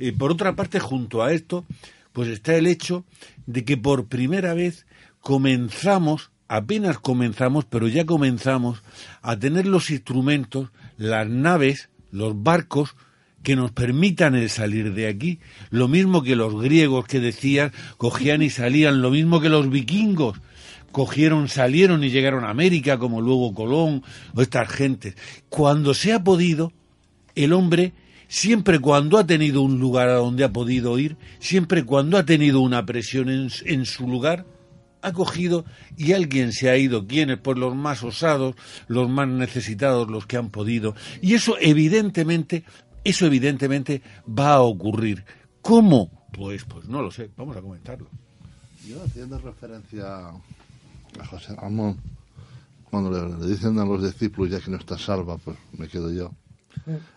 Eh, por otra parte, junto a esto, pues está el hecho de que por primera vez comenzamos, apenas comenzamos, pero ya comenzamos a tener los instrumentos, las naves, los barcos, que nos permitan el salir de aquí. Lo mismo que los griegos que decían, cogían y salían, lo mismo que los vikingos cogieron, salieron y llegaron a América, como luego Colón o estas gentes. Cuando se ha podido, el hombre, siempre cuando ha tenido un lugar a donde ha podido ir, siempre cuando ha tenido una presión en, en su lugar, ha cogido y alguien se ha ido, quienes, pues los más osados, los más necesitados, los que han podido. Y eso evidentemente, eso evidentemente va a ocurrir. ¿Cómo? Pues, pues no lo sé, vamos a comentarlo. Yo haciendo referencia a José Ramón, cuando le, le dicen a los discípulos ya que no está salva, pues me quedo yo.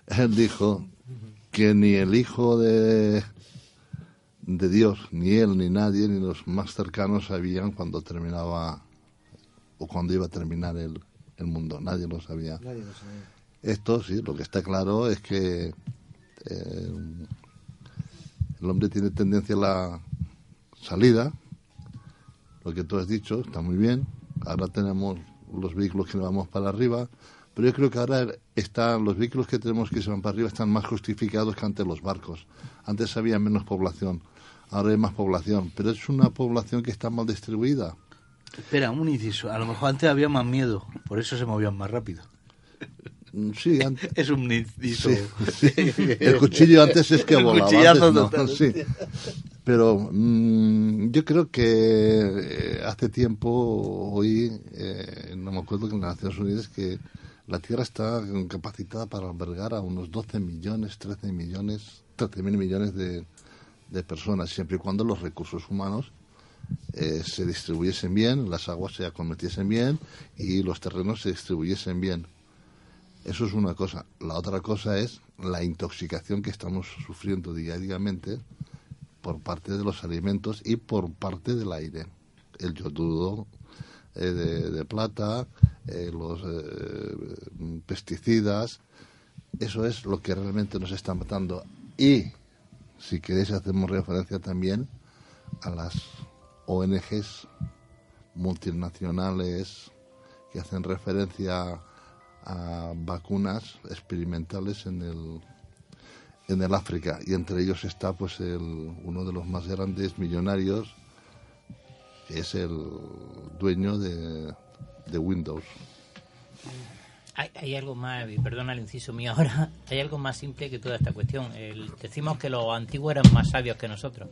Él dijo que ni el Hijo de, de Dios, ni él, ni nadie, ni los más cercanos sabían cuando terminaba o cuando iba a terminar el, el mundo. Nadie lo sabía. Nadie lo sabe. Esto sí, lo que está claro es que eh, el hombre tiene tendencia a la salida. Lo que tú has dicho está muy bien. Ahora tenemos los vehículos que vamos para arriba. Pero yo creo que ahora están, los vehículos que tenemos que se van para arriba están más justificados que antes los barcos. Antes había menos población, ahora hay más población. Pero es una población que está mal distribuida. Espera, un inciso. A lo mejor antes había más miedo, por eso se movían más rápido. Sí, antes. Es un. Sí, sí. El cuchillo antes es que El volaba. cuchillazo antes no, total. sí. Pero mm, yo creo que eh, hace tiempo, hoy, eh, no me acuerdo que en las Naciones Unidas, que la Tierra está capacitada para albergar a unos 12 millones, 13 millones, 13 mil millones de, de personas, siempre y cuando los recursos humanos eh, se distribuyesen bien, las aguas se acometiesen bien y los terrenos se distribuyesen bien. Eso es una cosa. La otra cosa es la intoxicación que estamos sufriendo diariamente por parte de los alimentos y por parte del aire. El yodudo eh, de, plata, eh, los eh, pesticidas, eso es lo que realmente nos está matando. Y, si queréis, hacemos referencia también a las ONGs multinacionales que hacen referencia vacunas experimentales en el en el África y entre ellos está pues el, uno de los más grandes millonarios que es el dueño de, de Windows Hay, hay algo más, perdona el inciso mío ahora, hay algo más simple que toda esta cuestión. El- decimos que los antiguos eran más sabios que nosotros.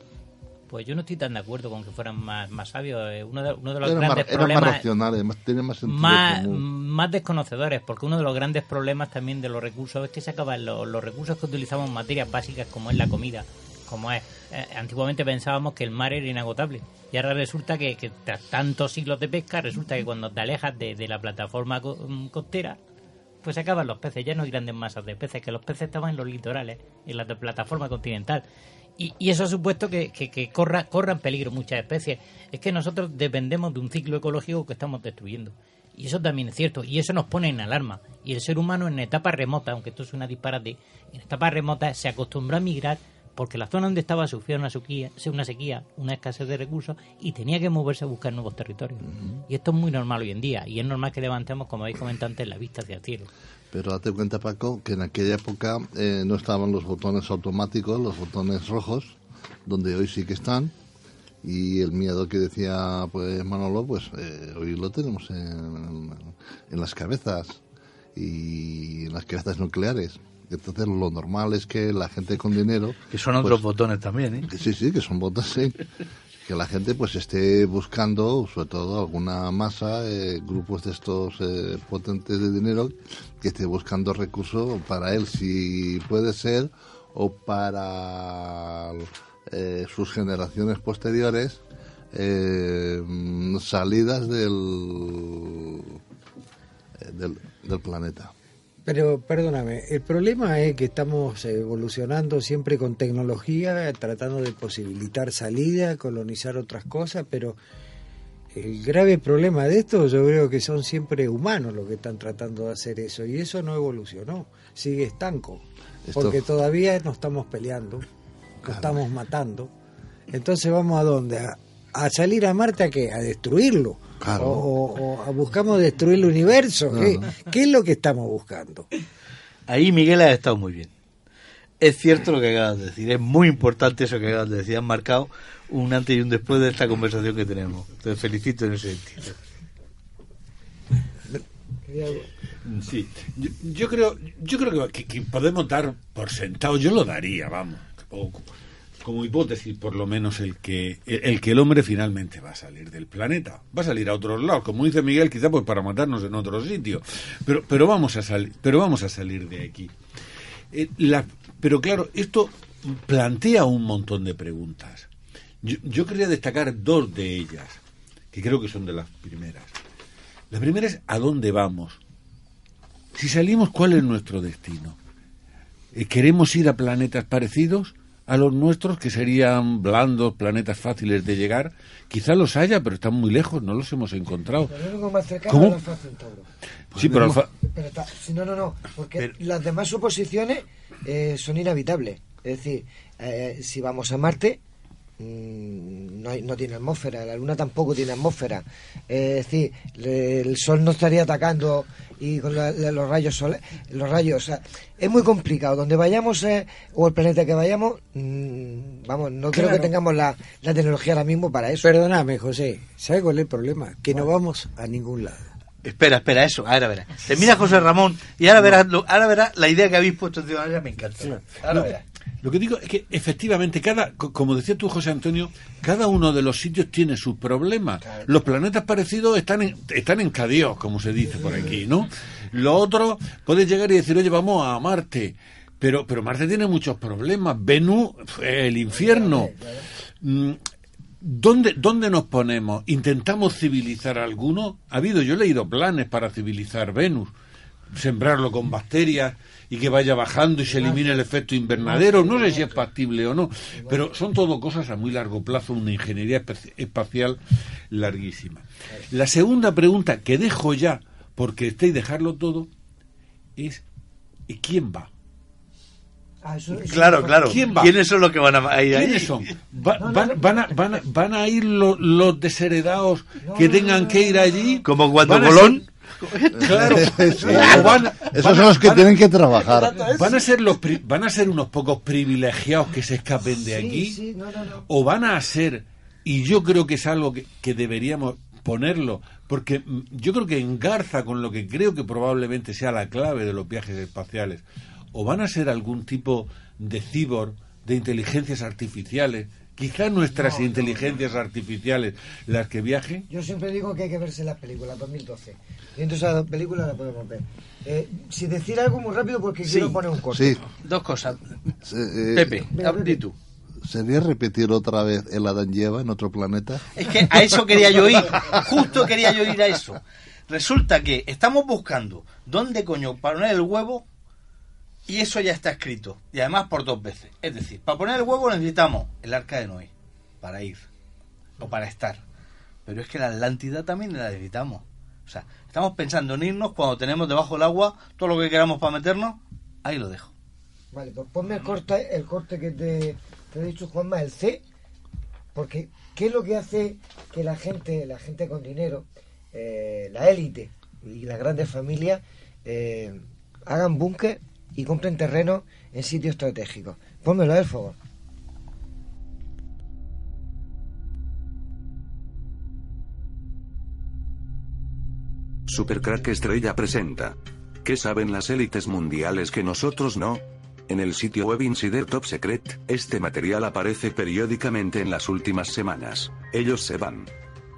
Pues yo no estoy tan de acuerdo con que fueran más, más sabios. Eh, Uno de, uno de los Eran grandes más, eran más problemas racionales, más, tenían más sentido más, desconocedores, porque uno de los grandes problemas también de los recursos es que se acaban los, los recursos que utilizamos en materias básicas como es la comida, como es. eh, antiguamente pensábamos que el mar era inagotable y ahora resulta que, que tras tantos siglos de pesca, resulta que cuando te alejas de, de la plataforma co- mm, costera, pues se acaban los peces, ya no hay grandes masas de peces, que los peces estaban en los litorales, en la plataforma continental. Y, y eso ha supuesto que, que, que corra, corran peligro muchas especies. Es que nosotros dependemos de un ciclo ecológico que estamos destruyendo. Y eso también es cierto. Y eso nos pone en alarma. Y el ser humano en etapa remota, aunque esto es una disparate, en etapa remota se acostumbró a migrar porque la zona donde estaba sufría una sequía, una sequía, una escasez de recursos y tenía que moverse a buscar nuevos territorios. Y esto es muy normal hoy en día. Y es normal que levantemos, como habéis comentado antes, la vista hacia el cielo. Pero date cuenta, Paco, que en aquella época eh, no estaban los botones automáticos, los botones rojos, donde hoy sí que están. Y el miedo que decía pues Manolo, pues eh, hoy lo tenemos en, en las cabezas y en las cabezas nucleares. Entonces lo normal es que la gente con dinero... Que son pues, otros botones también, ¿eh? Sí, sí, que son botones, sí. Que la gente pues esté buscando, sobre todo alguna masa, eh, grupos de estos eh, potentes de dinero, que esté buscando recursos para él, si puede ser, o para eh, sus generaciones posteriores, salidas del, del planeta. Pero perdóname, el problema es que estamos evolucionando siempre con tecnología, tratando de posibilitar salida, colonizar otras cosas, pero el grave problema de esto yo creo que son siempre humanos los que están tratando de hacer eso y eso no evolucionó, sigue estanco, Esto- porque todavía nos estamos peleando, nos estamos matando. Entonces vamos a dónde? A, a salir a Marte a qué? A destruirlo. Claro. O, o- o a- buscamos destruir el universo. ¿Qué, ¿Qué es lo que estamos buscando? Ahí Miguel ha estado muy bien. Es cierto lo que acabas de decir, es muy importante eso que acabas de decir. Han marcado un antes y un después de esta conversación que tenemos. Te felicito en ese sentido. Sí, yo, yo creo, yo creo que, que podemos dar por sentado, yo lo daría, vamos, o como hipótesis por lo menos el que el, que el hombre finalmente va a salir del planeta, va a salir a otros lados, como dice Miguel, quizá pues para matarnos en otro sitio, pero pero vamos a salir, pero vamos a salir de aquí. Eh, pero claro, esto plantea un montón de preguntas. Yo, yo quería destacar dos de ellas, que creo que son de las primeras. La primera es ¿a dónde vamos? Si salimos, ¿cuál es nuestro destino? Eh, ¿Queremos ir a planetas parecidos a los nuestros, que serían blandos, planetas fáciles de llegar? Quizá los haya, pero están muy lejos, no los hemos encontrado. Único más cercano ¿Cómo? Alfa Centauro. Sí, pero Alfa- Pero está- si no, no, no, porque las demás suposiciones eh, son inhabitables. Es decir, eh, si vamos a Marte, no, hay- no tiene atmósfera, la Luna tampoco tiene atmósfera. Eh, es decir, le- el Sol no estaría atacando y con la- la- los rayos sole- los rayos, o sea, es muy complicado. Donde vayamos eh, o el planeta que vayamos, mm, vamos, no creo que tengamos la, la tecnología ahora mismo para eso. Perdóname, José, ¿sabes cuál es el problema? Que no vamos a ningún lado. Espera, espera, eso, ahora verás. Termina José Ramón y ahora verás, lo- ahora verás la idea que habéis puesto de me encanta. Ahora No, verás. Lo que digo es que efectivamente, cada, co- como decía tú, José Antonio, cada uno de los sitios tiene sus problemas. Los planetas parecidos están en, están encadeados, como se dice por aquí, ¿no? Lo otro, puedes llegar y decir, oye, vamos a Marte. Pero, pero Marte tiene muchos problemas. Venus, el infierno. Mm, ¿Dónde, ¿Dónde nos ponemos? ¿Intentamos civilizar alguno? Ha habido, yo he leído planes para civilizar Venus, sembrarlo con bacterias y que vaya bajando y se elimine el efecto invernadero. No sé si es factible o no, pero son todo cosas a muy largo plazo, una ingeniería espacial larguísima. La segunda pregunta que dejo ya, porque esté y dejarlo todo, es ¿y quién va? Ah, eso- eso- Claro, claro. ¿Quién va? ¿Quiénes son los que van a ir ahí? ¿Quiénes son? Va- van, van a, van, a, van a ir lo- los desheredados que tengan que ir allí? Como cuando ¿Van a Colón- ser- Claro. Sí. O van- Esos van son los que van tienen que trabajar. Van a ser los pri- van a ser unos pocos privilegiados que se escapen de aquí Sí, no, no, no. o van a ser y yo creo que es algo que, que deberíamos ponerlo porque mm, yo creo que engarza con lo que creo que probablemente sea la clave de los viajes espaciales o van a ser algún tipo de cibor de inteligencias artificiales quizá nuestras inteligencias artificiales las que viajen. Yo siempre digo que hay que verse las películas, 2012. Y entonces esa película la podemos ver. Eh, si decir algo muy rápido porque quiero poner un corte. Sí. Dos cosas. Eh, Pepe, di tú. ¿Sería repetir otra vez el Adán Lleva en otro planeta? Es que a eso quería yo ir. Justo quería yo ir a eso. Resulta que estamos buscando dónde coño poner el huevo y eso ya está escrito. Y además por dos veces. Es decir, para poner el huevo necesitamos el arca de Noé. Para ir. O para estar. Pero es que la Atlántida también la necesitamos. O sea, estamos pensando en irnos cuando tenemos debajo del agua todo lo que queramos para meternos. Ahí lo dejo. Vale, pues ponme el corte, el corte que te, te he dicho, Juanma, el C. Porque, ¿qué es lo que hace que la gente, la gente con dinero, eh, la élite y las grandes familias eh, hagan búnker y compren terreno en sitios estratégicos? Pónmelo, por favor. Supercrack Estrella presenta. ¿Qué saben las élites mundiales que nosotros no? En el sitio web Insider Top Secret, este material aparece periódicamente en las últimas semanas. Ellos se van.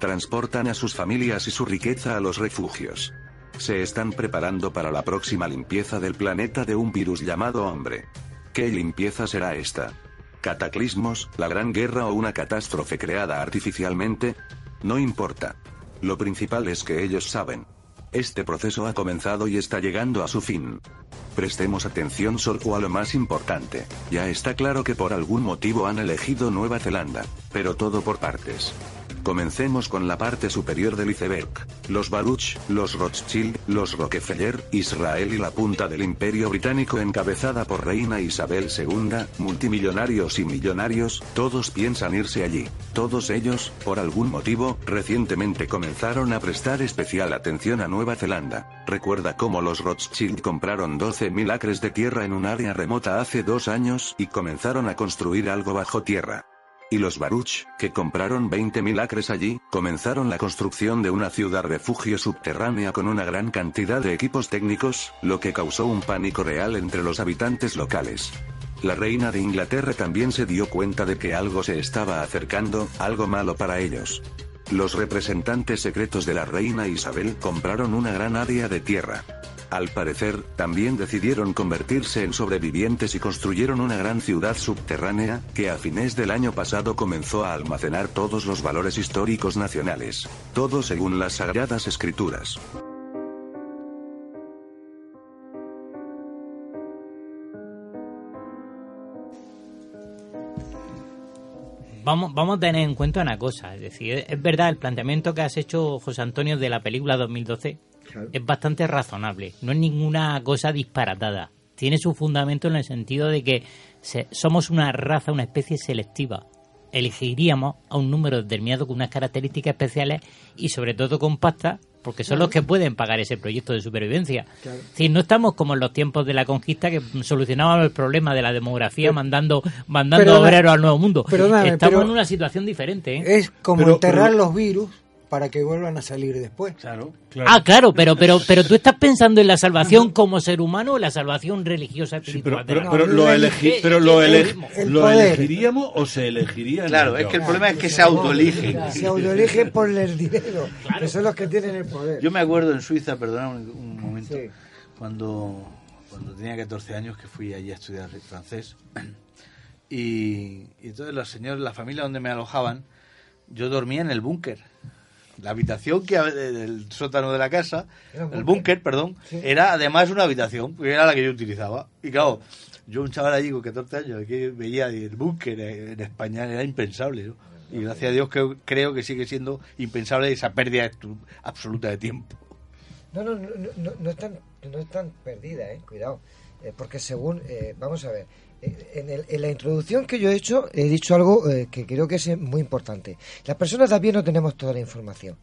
Transportan a sus familias y su riqueza a los refugios. Se están preparando para la próxima limpieza del planeta de un virus llamado hombre. ¿Qué limpieza será esta? ¿Cataclismos, la gran guerra o una catástrofe creada artificialmente? No importa. Lo principal es que ellos saben. Este proceso ha comenzado y está llegando a su fin. Prestemos atención solo a lo más importante. Ya está claro que por algún motivo han elegido Nueva Zelanda, pero todo por partes. Comencemos con la parte superior del iceberg. Los Baruch, los Rothschild, los Rockefeller, Israel y la punta del Imperio Británico encabezada por Reina Isabel II, multimillonarios y millonarios, todos piensan irse allí. Todos ellos, por algún motivo, recientemente comenzaron a prestar especial atención a Nueva Zelanda. Recuerda cómo los Rothschild compraron 12.000 acres de tierra en un área remota hace dos años y comenzaron a construir algo bajo tierra. Y los Baruch, que compraron 20.000 acres allí, comenzaron la construcción de una ciudad refugio subterránea con una gran cantidad de equipos técnicos, lo que causó un pánico real entre los habitantes locales. La reina de Inglaterra también se dio cuenta de que algo se estaba acercando, algo malo para ellos. Los representantes secretos de la reina Isabel compraron una gran área de tierra. Al parecer, también decidieron convertirse en sobrevivientes y construyeron una gran ciudad subterránea, que a fines del año pasado comenzó a almacenar todos los valores históricos nacionales. Todo según las sagradas escrituras. Vamos, vamos a tener en cuenta una cosa, es decir, es verdad el planteamiento que has hecho, José Antonio, de la película 2012 es bastante razonable, no es ninguna cosa disparatada. Tiene su fundamento en el sentido de que se- somos una raza, una especie selectiva. Elegiríamos a un número determinado con unas características especiales y sobre todo compactas, porque son los que pueden pagar ese proyecto de supervivencia. Claro. Decir, no estamos como en los tiempos de la conquista que solucionábamos el problema de la demografía Pero- mandando mandando Perdona- obreros al nuevo mundo. estamos pero- en una situación diferente. ¿eh? Es como Pero- enterrar pero- los virus para que vuelvan a salir después. Claro. Ah, claro, pero, pero, pero tú estás pensando en la salvación como ser humano o la salvación religiosa espiritual. Pero, la- pero lo, ¿Qué- pero lo, mismo? ¿lo elegiríamos o se elegiría? Claro, es que el problema es que se autoeligen. Se autoeligen por el dinero, que son los que tienen el poder. Yo me acuerdo en Suiza, perdona un, un momento, cuando, cuando tenía 14 años que fui allí a estudiar francés. Y, y entonces los señores, la familia donde me alojaban, yo dormía en el búnker. La habitación que el sótano de la casa, el búnker. perdón, Sí. era además una habitación, porque era la que yo utilizaba. Y claro, yo un chaval allí con 14 años que veía el búnker en España era impensable, ¿no? Y gracias a Dios que creo que sigue siendo impensable esa pérdida absoluta de tiempo. No, no, no, no, no están, no están perdidas, eh, cuidado. Eh, porque según, eh, vamos a ver, en, el- en la introducción que yo he hecho, he dicho algo eh, que creo que es muy importante. Las personas también no tenemos toda la información.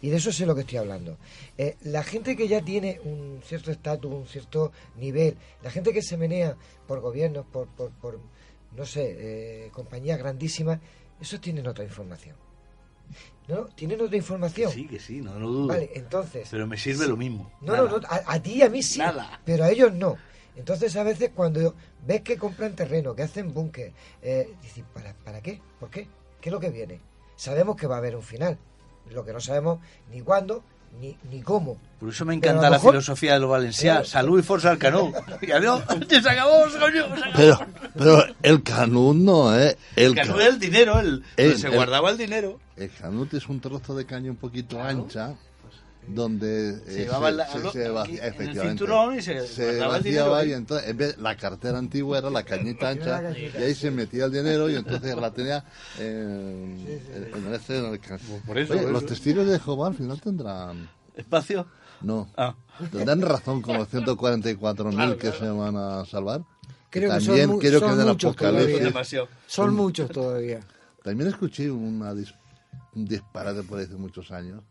Y de eso sé lo que estoy hablando. Eh, la gente que ya tiene un cierto estatus, un cierto nivel, la gente que se menea por gobiernos, por, por, por no sé, eh, compañías grandísimas, esos tienen otra información. ¿No? ¿Tienen otra información? Sí, que sí, no, no dudo. Vale, entonces... Pero me sirve sí. lo mismo. No, Nada. no, no, a, a ti y a mí sí, Nada. pero a ellos no. Entonces a veces cuando ves que compran terreno, que hacen búnker, eh, dices, ¿para, ¿para qué? ¿Por qué? ¿Qué es lo que viene? Sabemos que va a haber un final, lo que no sabemos ni cuándo ni, ni cómo. Por eso me encanta la mejor- filosofía de los valencianos. Salud y fuerza al canú. Y adiós. Se acabó, se acabó. Pero, pero el canut no, ¿eh? El canú es el dinero, el, el- se el- guardaba el dinero. El canut es un trozo de caña un poquito ancha donde Se eh, llevaba la- se- lo- se va- aquí en el efectivamente, cinturón y se vaciaba y entonces en vez- la cartera antigua era la cañita ancha y ahí se metía el dinero y entonces la tenía eh, en, en ese- en el ca- Por eso, Oye, por los testigos de Jehová al final tendrán ¿Espacio? no Ah. tendrán razón con los 144.000 Claro, que claro. se van a salvar Creo que también son, mu- creo son que muchos todavía. Demasiado. Son son- muchos todavía. También escuché una dis- un disparate por hace muchos años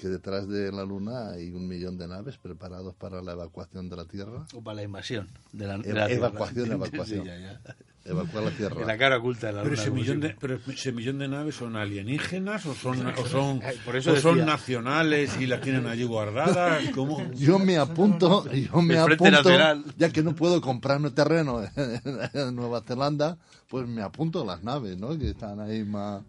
que detrás de la Luna hay un millón de naves preparados para la evacuación de la Tierra. O para la invasión de la, de la Tierra. evacuación, Sí, evacuación. ya, ya. Evacuar la Tierra. En la cara oculta de la Pero luna, ese, como millón de, siempre. pero ese millón de naves son alienígenas o son, o son, Por eso o son nacionales y las tienen allí guardadas. ¿Cómo? Yo me apunto, yo me apunto, ya que no puedo comprarme terreno en Nueva Zelanda, pues me apunto a las naves, ¿no? Que están ahí más...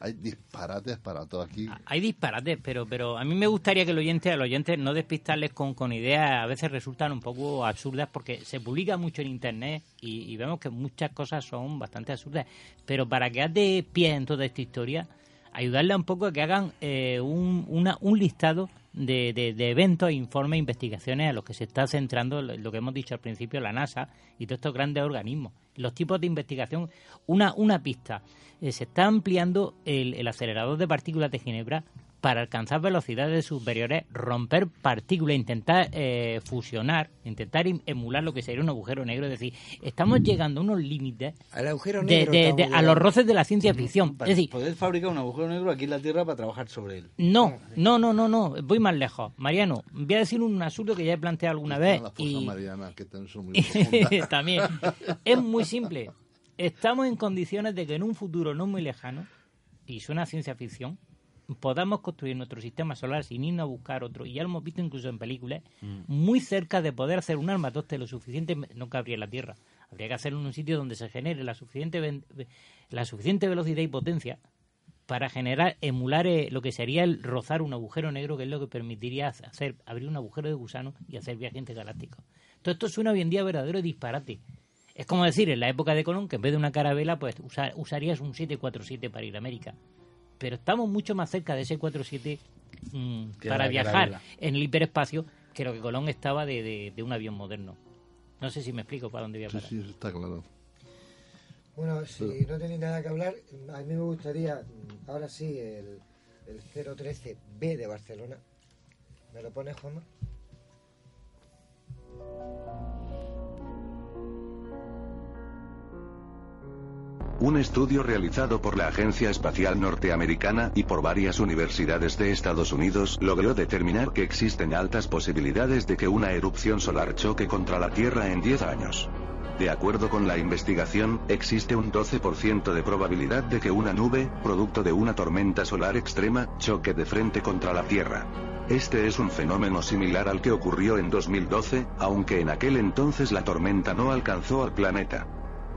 Hay disparates para todo aquí. Hay disparates, pero pero a mí me gustaría que el oyente, al oyente no despistarles con, con ideas a veces resultan un poco absurdas porque se publica mucho en internet y, y vemos que muchas cosas son bastante absurdas. Pero para que de pie en toda esta historia, ayudarle un poco a que hagan eh, un, una- un listado de, de- eventos, informes, investigaciones a los que se está centrando lo, lo que hemos dicho al principio, la NASA y todos estos grandes organismos. Los tipos de investigación, una, una pista, eh, se está ampliando el, el acelerador de partículas de Ginebra para alcanzar velocidades superiores, romper partículas, intentar eh, fusionar, intentar im- emular lo que sería un agujero negro. Es decir, estamos llegando a unos límites Al agujero de- negro. de- a los roces de la ciencia ficción. Para Es decir, poder fabricar un agujero negro aquí en la Tierra para trabajar sobre él. no, no, no, no, no, voy más lejos. Mariano, voy a decir un absurdo que ya he planteado alguna vez. Las Y, marianas, que también son muy profundas. también. Es muy simple. Estamos en condiciones de que en un futuro no muy lejano, y suena a ciencia ficción, podamos construir nuestro sistema solar sin irnos a buscar otro, y ya lo hemos visto incluso en películas, muy cerca de poder hacer un armatoste lo suficiente, no cabría en la Tierra, habría que hacerlo en un sitio donde se genere la suficiente, la suficiente velocidad y potencia para generar, emular eh, lo que sería el rozar un agujero negro, que es lo que permitiría hacer, abrir un agujero de gusano y hacer viajes intergalácticos. Todo esto suena hoy en día verdadero disparate. Es como decir, en la época de Colón, que en vez de una carabela, pues usa- usarías un 747 para ir a América. Pero estamos mucho más cerca de ese 47 mm, Que para viajar en el hiperespacio que lo que Colón estaba de, de- de un avión moderno. No sé si me explico para dónde voy a Sí, parar. sí, está claro. Bueno, si no tenéis nada que hablar, a mí me gustaría, ahora sí, el, el 013B de Barcelona. ¿Me lo pones, Juanma? Un estudio realizado por la Agencia Espacial Norteamericana y por varias universidades de Estados Unidos logró determinar que existen altas posibilidades de que una erupción solar choque contra la Tierra en 10 años. De acuerdo con la investigación, existe un 12% de probabilidad de que una nube, producto de una tormenta solar extrema, choque de frente contra la Tierra. Este es un fenómeno similar al que ocurrió en 2012, aunque en aquel entonces la tormenta no alcanzó al planeta.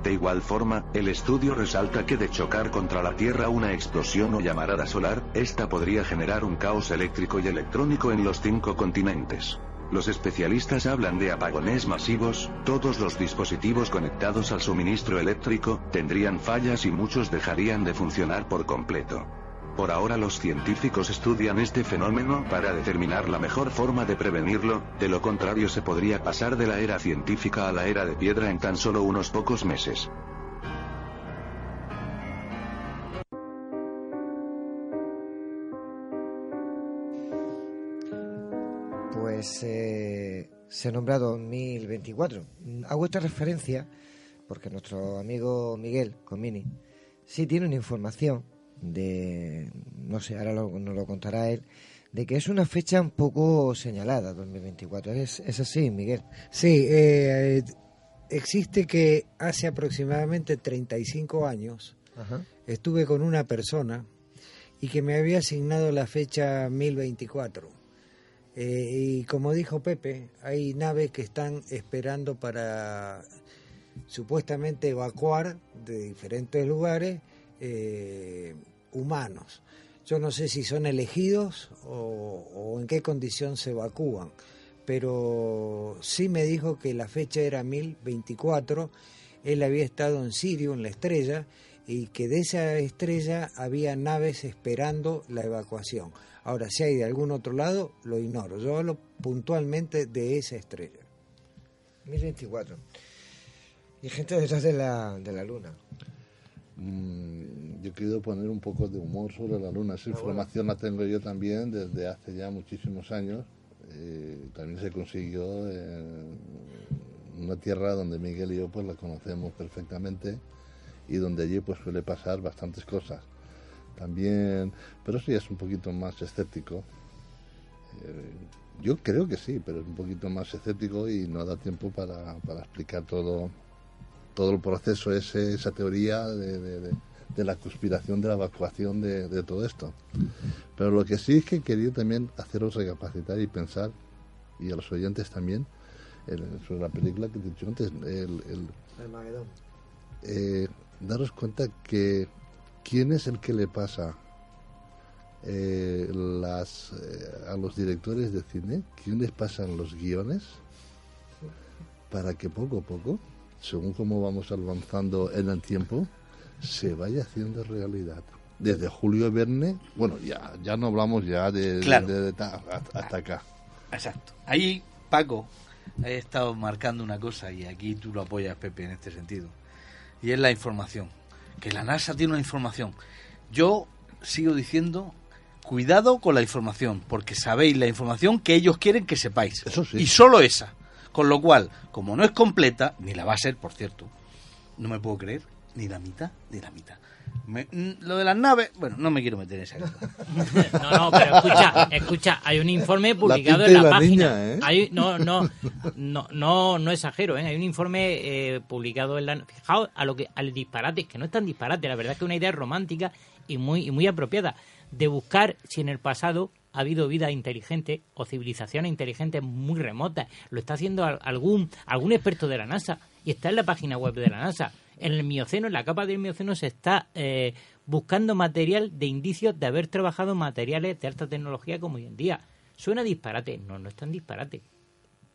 De igual forma, el estudio resalta que de chocar contra la Tierra una explosión o llamarada solar, esta podría generar un caos eléctrico y electrónico en los cinco continentes. Los especialistas hablan de apagones masivos, todos los dispositivos conectados al suministro eléctrico tendrían fallas y muchos dejarían de funcionar por completo. Por ahora los científicos estudian este fenómeno para determinar la mejor forma de prevenirlo, de lo contrario se podría pasar de la era científica a la era de piedra en tan solo unos pocos meses. Pues eh, se nombra 2024. Mm, Hago esta referencia porque nuestro amigo Miguel Comini sí tiene una información de, no sé, ahora lo- nos lo contará él, de que es una fecha un poco señalada, 2024. ¿Es, es así, Miguel? Sí, eh, existe que hace aproximadamente 35 años Ajá. estuve con una persona y que me había asignado la fecha 1024. Eh, y como dijo Pepe, hay naves que están esperando para supuestamente evacuar de diferentes lugares eh, humanos. Yo no sé si son elegidos o, o en qué condición se evacúan, pero sí me dijo que la fecha era 1024, él había estado en Sirio, en la estrella, y que de esa estrella había naves esperando la evacuación. Ahora, si hay de algún otro lado, lo ignoro. Yo hablo puntualmente de esa estrella. 1024. Y gente detrás de la, de la luna. Mm, yo querido poner un poco de humor sobre la luna. Esa información la tengo yo también desde hace ya muchísimos años. Eh, también se consiguió en una tierra donde Miguel y yo pues la conocemos perfectamente y donde allí pues suele pasar bastantes cosas. También, pero sí es un poquito más escéptico. Eh, yo creo que sí, pero es un poquito más escéptico y no da tiempo para, para explicar todo, todo el proceso, ese, esa teoría de, de, de, de la conspiración de la evacuación de, todo esto. Pero lo que sí es que quería también haceros recapacitar y pensar, y a los oyentes también, el, sobre la película que he dicho antes, el, el, el Magedón. Eh, daros cuenta que quién es el que le pasa eh, las, eh, a los directores de cine, quién les pasan los guiones para que poco a poco, según cómo vamos avanzando en el tiempo, se vaya haciendo realidad. Desde Julio Verne, bueno, ya, ya no hablamos ya de, Claro. de- de- de- hasta acá. Exacto. Ahí, Paco, he estado marcando una cosa y aquí tú lo apoyas, Pepe, en este sentido. Y es la información. Que la NASA tiene una información. Yo sigo diciendo, cuidado con la información, porque sabéis la información que ellos quieren que sepáis. Y solo esa. Con lo cual, como no es completa, ni la va a ser, por cierto, no me puedo creer ni la mitad ni la mitad. Me- mm, lo de las naves, bueno, no me quiero meter en esa. No, no, pero escucha, escucha, hay un informe publicado en la, la página. niña, ¿eh? Hay, no, no, no, no, no exagero, ¿eh? hay un informe eh, publicado en la. Fijaos a lo que, al disparate, que no es tan disparate, la verdad es que es una idea romántica y muy, y muy apropiada, de buscar si en el pasado ha habido vida inteligente o civilizaciones inteligentes muy remotas. Lo está haciendo al- algún, algún experto de la NASA y está en la página web de la NASA. En el Mioceno, en la capa del Mioceno, se está eh, buscando material de indicios de haber trabajado materiales de alta tecnología como hoy en día. Suena disparate, no, no es tan disparate.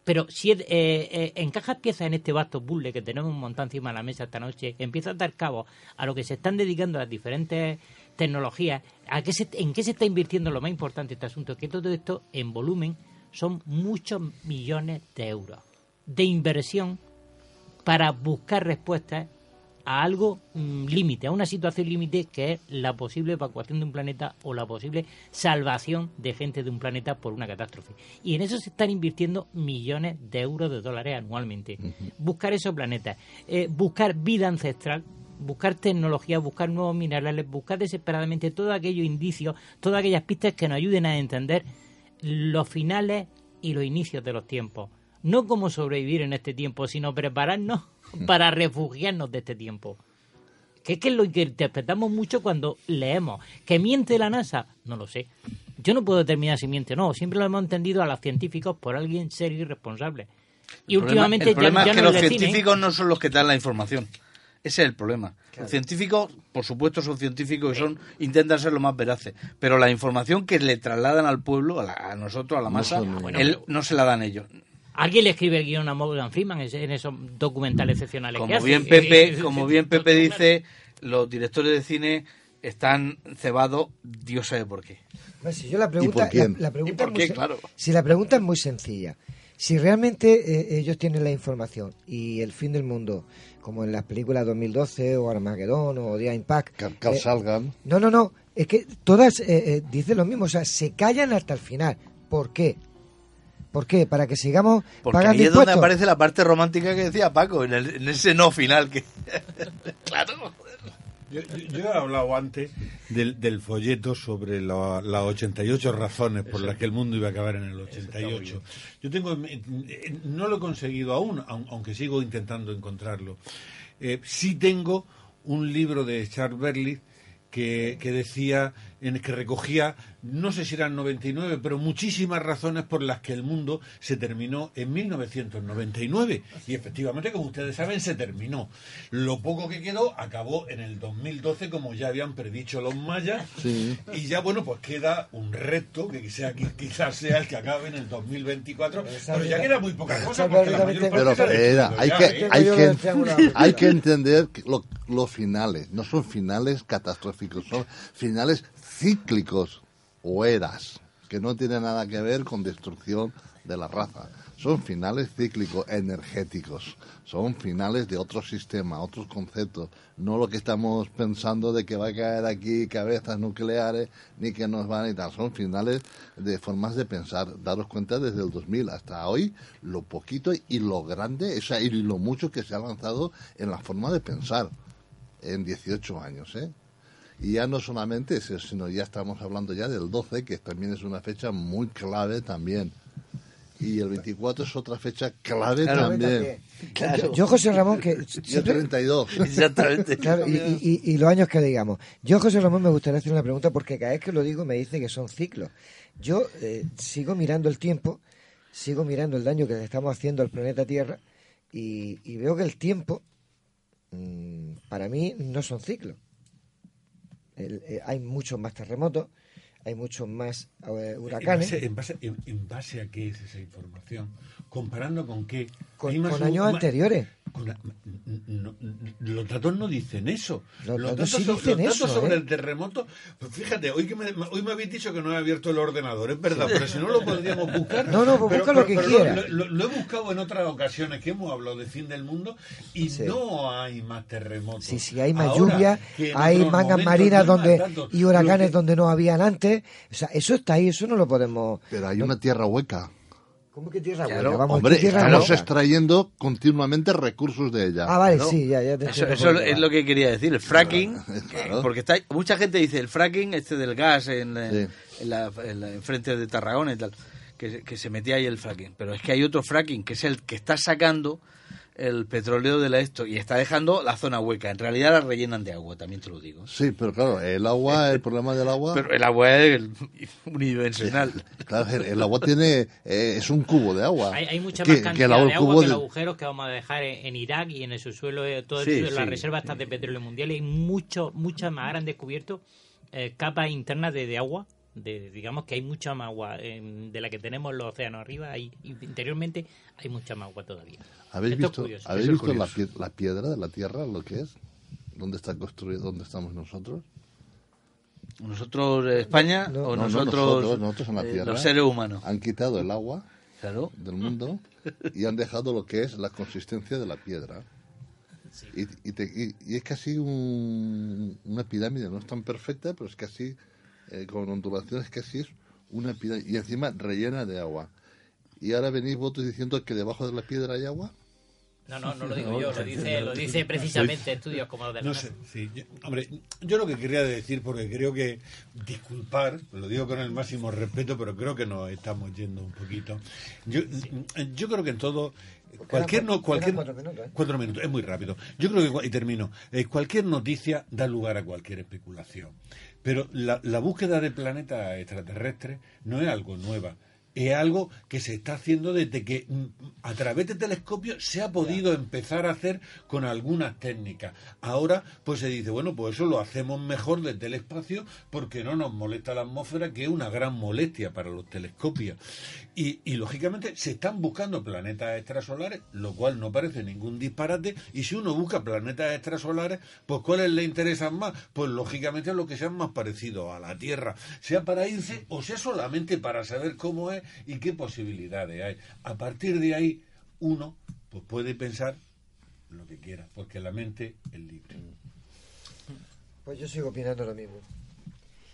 Pero si eh, eh, encajas piezas en este vasto puzzle que tenemos montado encima de la mesa esta noche, empiezas a dar cabo a lo que se están dedicando las diferentes tecnologías, a qué se, en qué se está invirtiendo lo más importante de este asunto, que todo esto en volumen son muchos millones de euros de inversión para buscar respuestas a algo límite, a una situación límite que es la posible evacuación de un planeta o la posible salvación de gente de un planeta por una catástrofe. Y en eso se están invirtiendo millones de euros de dólares anualmente. Buscar esos planetas, eh, buscar vida ancestral, buscar tecnología, buscar nuevos minerales, buscar desesperadamente todos aquellos indicios, todas aquellas pistas que nos ayuden a entender los finales y los inicios de los tiempos. No cómo sobrevivir en este tiempo, sino prepararnos para refugiarnos de este tiempo. Que es que es lo que interpretamos mucho cuando leemos. ¿Que miente la NASA? No lo sé. Yo no puedo determinar si miente o no. Siempre lo hemos entendido a los científicos por alguien serio y responsable. Y El problema- últimamente el problema ya, es que no los científicos no son los que dan la información. Ese es el problema. Los científicos, por supuesto, son científicos y son intentan ser lo más veraces, pero la información que le trasladan al pueblo, a, la- a nosotros, a la No masa, son- él- no se la dan ellos. Alguien le escribe el guion a Morgan Freeman en en esos documentales excepcionales que Como hace. bien Pepe, como bien Pepe dice, los directores de cine están cebados, Dios sabe por qué. No, si yo la pregunta, por quién? la, la pregunta ¿Y por es muy qué? sen- Claro. Si la pregunta es muy sencilla, si realmente eh, ellos tienen la información y el fin del mundo, como en las películas 2012 o Armagedón o Día Impact, Carl eh, Sagan. no, no, no, es que todas eh, eh, dicen lo mismo, o sea, se callan hasta el final. ¿Por qué? ¿Por qué? Para que sigamos Porque pagando ahí es donde aparece la parte romántica que decía Paco, en, el- en ese no final que... claro. Yo, yo- he hablado antes del, del folleto sobre la- las 88 razones por las que el mundo iba a acabar en el 88. Yo tengo, no lo he conseguido aún, aun- aunque sigo intentando encontrarlo. Eh, sí tengo un libro de Charles Berlitz que, que decía en el que recogía, no sé si eran 99, pero muchísimas razones por las que el mundo se terminó en 1999. Y efectivamente, como ustedes saben, se terminó. Lo poco que quedó acabó en el 2012, como ya habían predicho los mayas. Y ya, bueno, pues queda un reto que sea, quizás sea el que acabe en el 2024. Pero ya queda muy poca cosa. Porque la mayor Pero parte hay ya, que, ¿eh? hay que, hay que entender lo- los finales. No son finales catastróficos, son finales cíclicos o eras, que no tienen nada que ver con destrucción de la raza. Son finales cíclicos, energéticos. Son finales de otro sistema, otros conceptos. No lo que estamos pensando de que va a caer aquí cabezas nucleares, ni que nos van a tal. Son finales de formas de pensar. Daros cuenta desde el 2000 hasta hoy, lo poquito y lo grande, o sea, y lo mucho que se ha avanzado en la forma de pensar en 18 años, ¿eh? Y ya no solamente eso, sino ya estamos hablando ya del 12, que también es una fecha muy clave también. Y el 24 es otra fecha clave Claro. también. Yo, yo, José Ramón, que... Y el 32. Claro, y, y- y- y los años que digamos. Yo, José Ramón, me gustaría hacer una pregunta porque cada vez que lo digo me dice que son ciclos. Yo eh, sigo mirando el tiempo, sigo mirando el daño que le estamos haciendo al planeta Tierra y, y veo que el tiempo, mm, para mí, no son ciclos. El- eh, hay muchos más terremotos, hay muchos más eh, huracanes. ¿En base, en, base, en- en base a qué es esa información? ¿Comparando con qué? Con- años anteriores. No- los datos no dicen eso. Los Los, datos datos, sí so- dicen los datos eso, sobre ¿eh? el terremoto, pues fíjate, hoy, que me, hoy me habéis dicho que no he abierto el ordenador, es verdad, pero si no lo podríamos buscar. No, no, pues Pero- busca lo que pero quiera. Lo, lo- lo he buscado en otras ocasiones que hemos hablado de fin del mundo y Sí. no hay más terremotos. Sí, sí, hay más Ahora, lluvia, hay mangas marinas no hay más donde y huracanes que- donde no habían antes. O sea, eso está ahí, eso no lo podemos. Pero hay una tierra hueca. ¿Cómo que tierra Claro, hueca? Vamos, hombre, ¿qué tierra estamos hueca? extrayendo continuamente recursos de ella. Ah, vale, ¿no? sí, ya, ya te Eso, eso es lo que quería decir, el fracking, Claro. porque está, mucha gente dice el fracking, este del gas en, eh, Sí. en la, en la- enfrente de Tarragona y tal, que, que se metía ahí el fracking. Pero es que hay otro fracking, que es el que está sacando el petróleo de la esto y está dejando la zona hueca. En realidad la rellenan de agua, también te lo digo. Sí, pero claro, el agua, el problema del agua. Pero el agua es el- unidimensional. Claro, el, el agua tiene. eh, es un cubo de agua. Hay, hay mucha Que- más que cantidad el agua- de el agua cubo que de- los agujeros que vamos a dejar en, en Irak y en el subsuelo, eh, todo el Sí, subsuelo, las sí. reservas de petróleo mundial. Hay mucho, muchas más ahora han descubierto eh, capas internas de, de agua. De, digamos que hay mucha más agua eh, de la que tenemos en los océanos arriba. Hay, interiormente hay mucha más agua todavía. ¿Habéis Esto visto, curioso. ¿habéis visto la, curioso. pie- la piedra de la tierra, lo que es? ¿Dónde está construido? ¿Dónde estamos nosotros? Nosotros, eh, España, o No, no, nosotros, nosotros, nosotros en la eh, los seres humanos. Han quitado el agua Claro. del mundo y han dejado lo que es la consistencia de la piedra. Y, y te- y- y es casi un- una pirámide, no es tan perfecta, pero es casi, eh, con ondulaciones, casi es una pirámide. Y encima rellena de agua. Y ahora venís vosotros diciendo que debajo de la piedra hay agua. No, no, no lo digo yo, lo dice, lo dice precisamente estudios como los de la No sé, sí. Yo- hombre, yo lo que quería decir, porque creo que, disculpar, lo digo con el máximo respeto, pero creo que nos estamos yendo un poquito. Yo, yo creo que en todo, cualquier no, cualquier cuatro minutos, ¿eh? cuatro minutos, es muy rápido. Yo creo que, y termino, eh, cualquier noticia da lugar a cualquier especulación. Pero la, la búsqueda de planetas extraterrestres no es algo nueva. Es algo que se está haciendo desde que mm, a través de telescopios se ha podido empezar a hacer con algunas técnicas. Ahora, pues se dice, bueno, pues eso lo hacemos mejor desde el espacio porque no nos molesta la atmósfera, que es una gran molestia para los telescopios. Y, y, lógicamente se están buscando planetas extrasolares, lo cual no parece ningún disparate. Y si uno busca planetas extrasolares, pues ¿cuáles le interesan más? Pues lógicamente los que sean más parecidos a la Tierra, sea para irse o sea solamente para saber cómo es y qué posibilidades hay. A partir de ahí, uno pues puede pensar lo que quiera, porque la mente es libre. Pues yo sigo opinando lo mismo.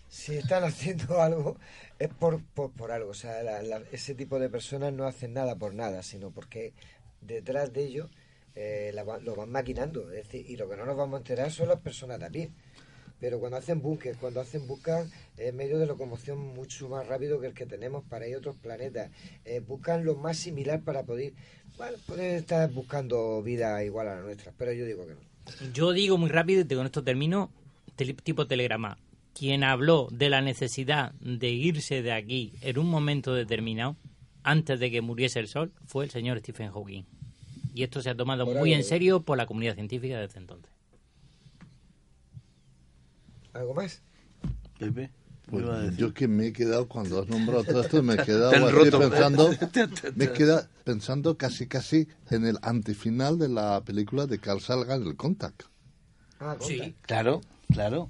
Si están haciendo algo, es por, por, por algo. O sea, la- ese tipo de personas no hacen nada por nada, sino porque detrás de ellos eh, lo van maquinando. Es decir, y lo que no nos vamos a enterar son las personas de a pie. Pero cuando hacen búnker, cuando hacen buscan eh, medios de locomoción mucho más rápido que el que tenemos para ir a otros planetas, eh, buscan lo más similar para poder, bueno, poder estar buscando vida igual a la nuestra. Pero yo digo que no. Yo digo muy rápido y con esto termino, tipo telegrama. quien habló de la necesidad de irse de aquí en un momento determinado, antes de que muriese el sol, fue el señor Stephen Hawking. Y esto se ha tomado Por muy algo, en ¿eh? serio por la comunidad científica desde entonces. ¿Algo más? Pepe. Pues yo que me he quedado cuando has nombrado todo esto, me he quedado así pensando, me he quedado pensando casi casi en el antifinal de la película de Carl Sagan, el Contact. Ah, Sí, claro, claro.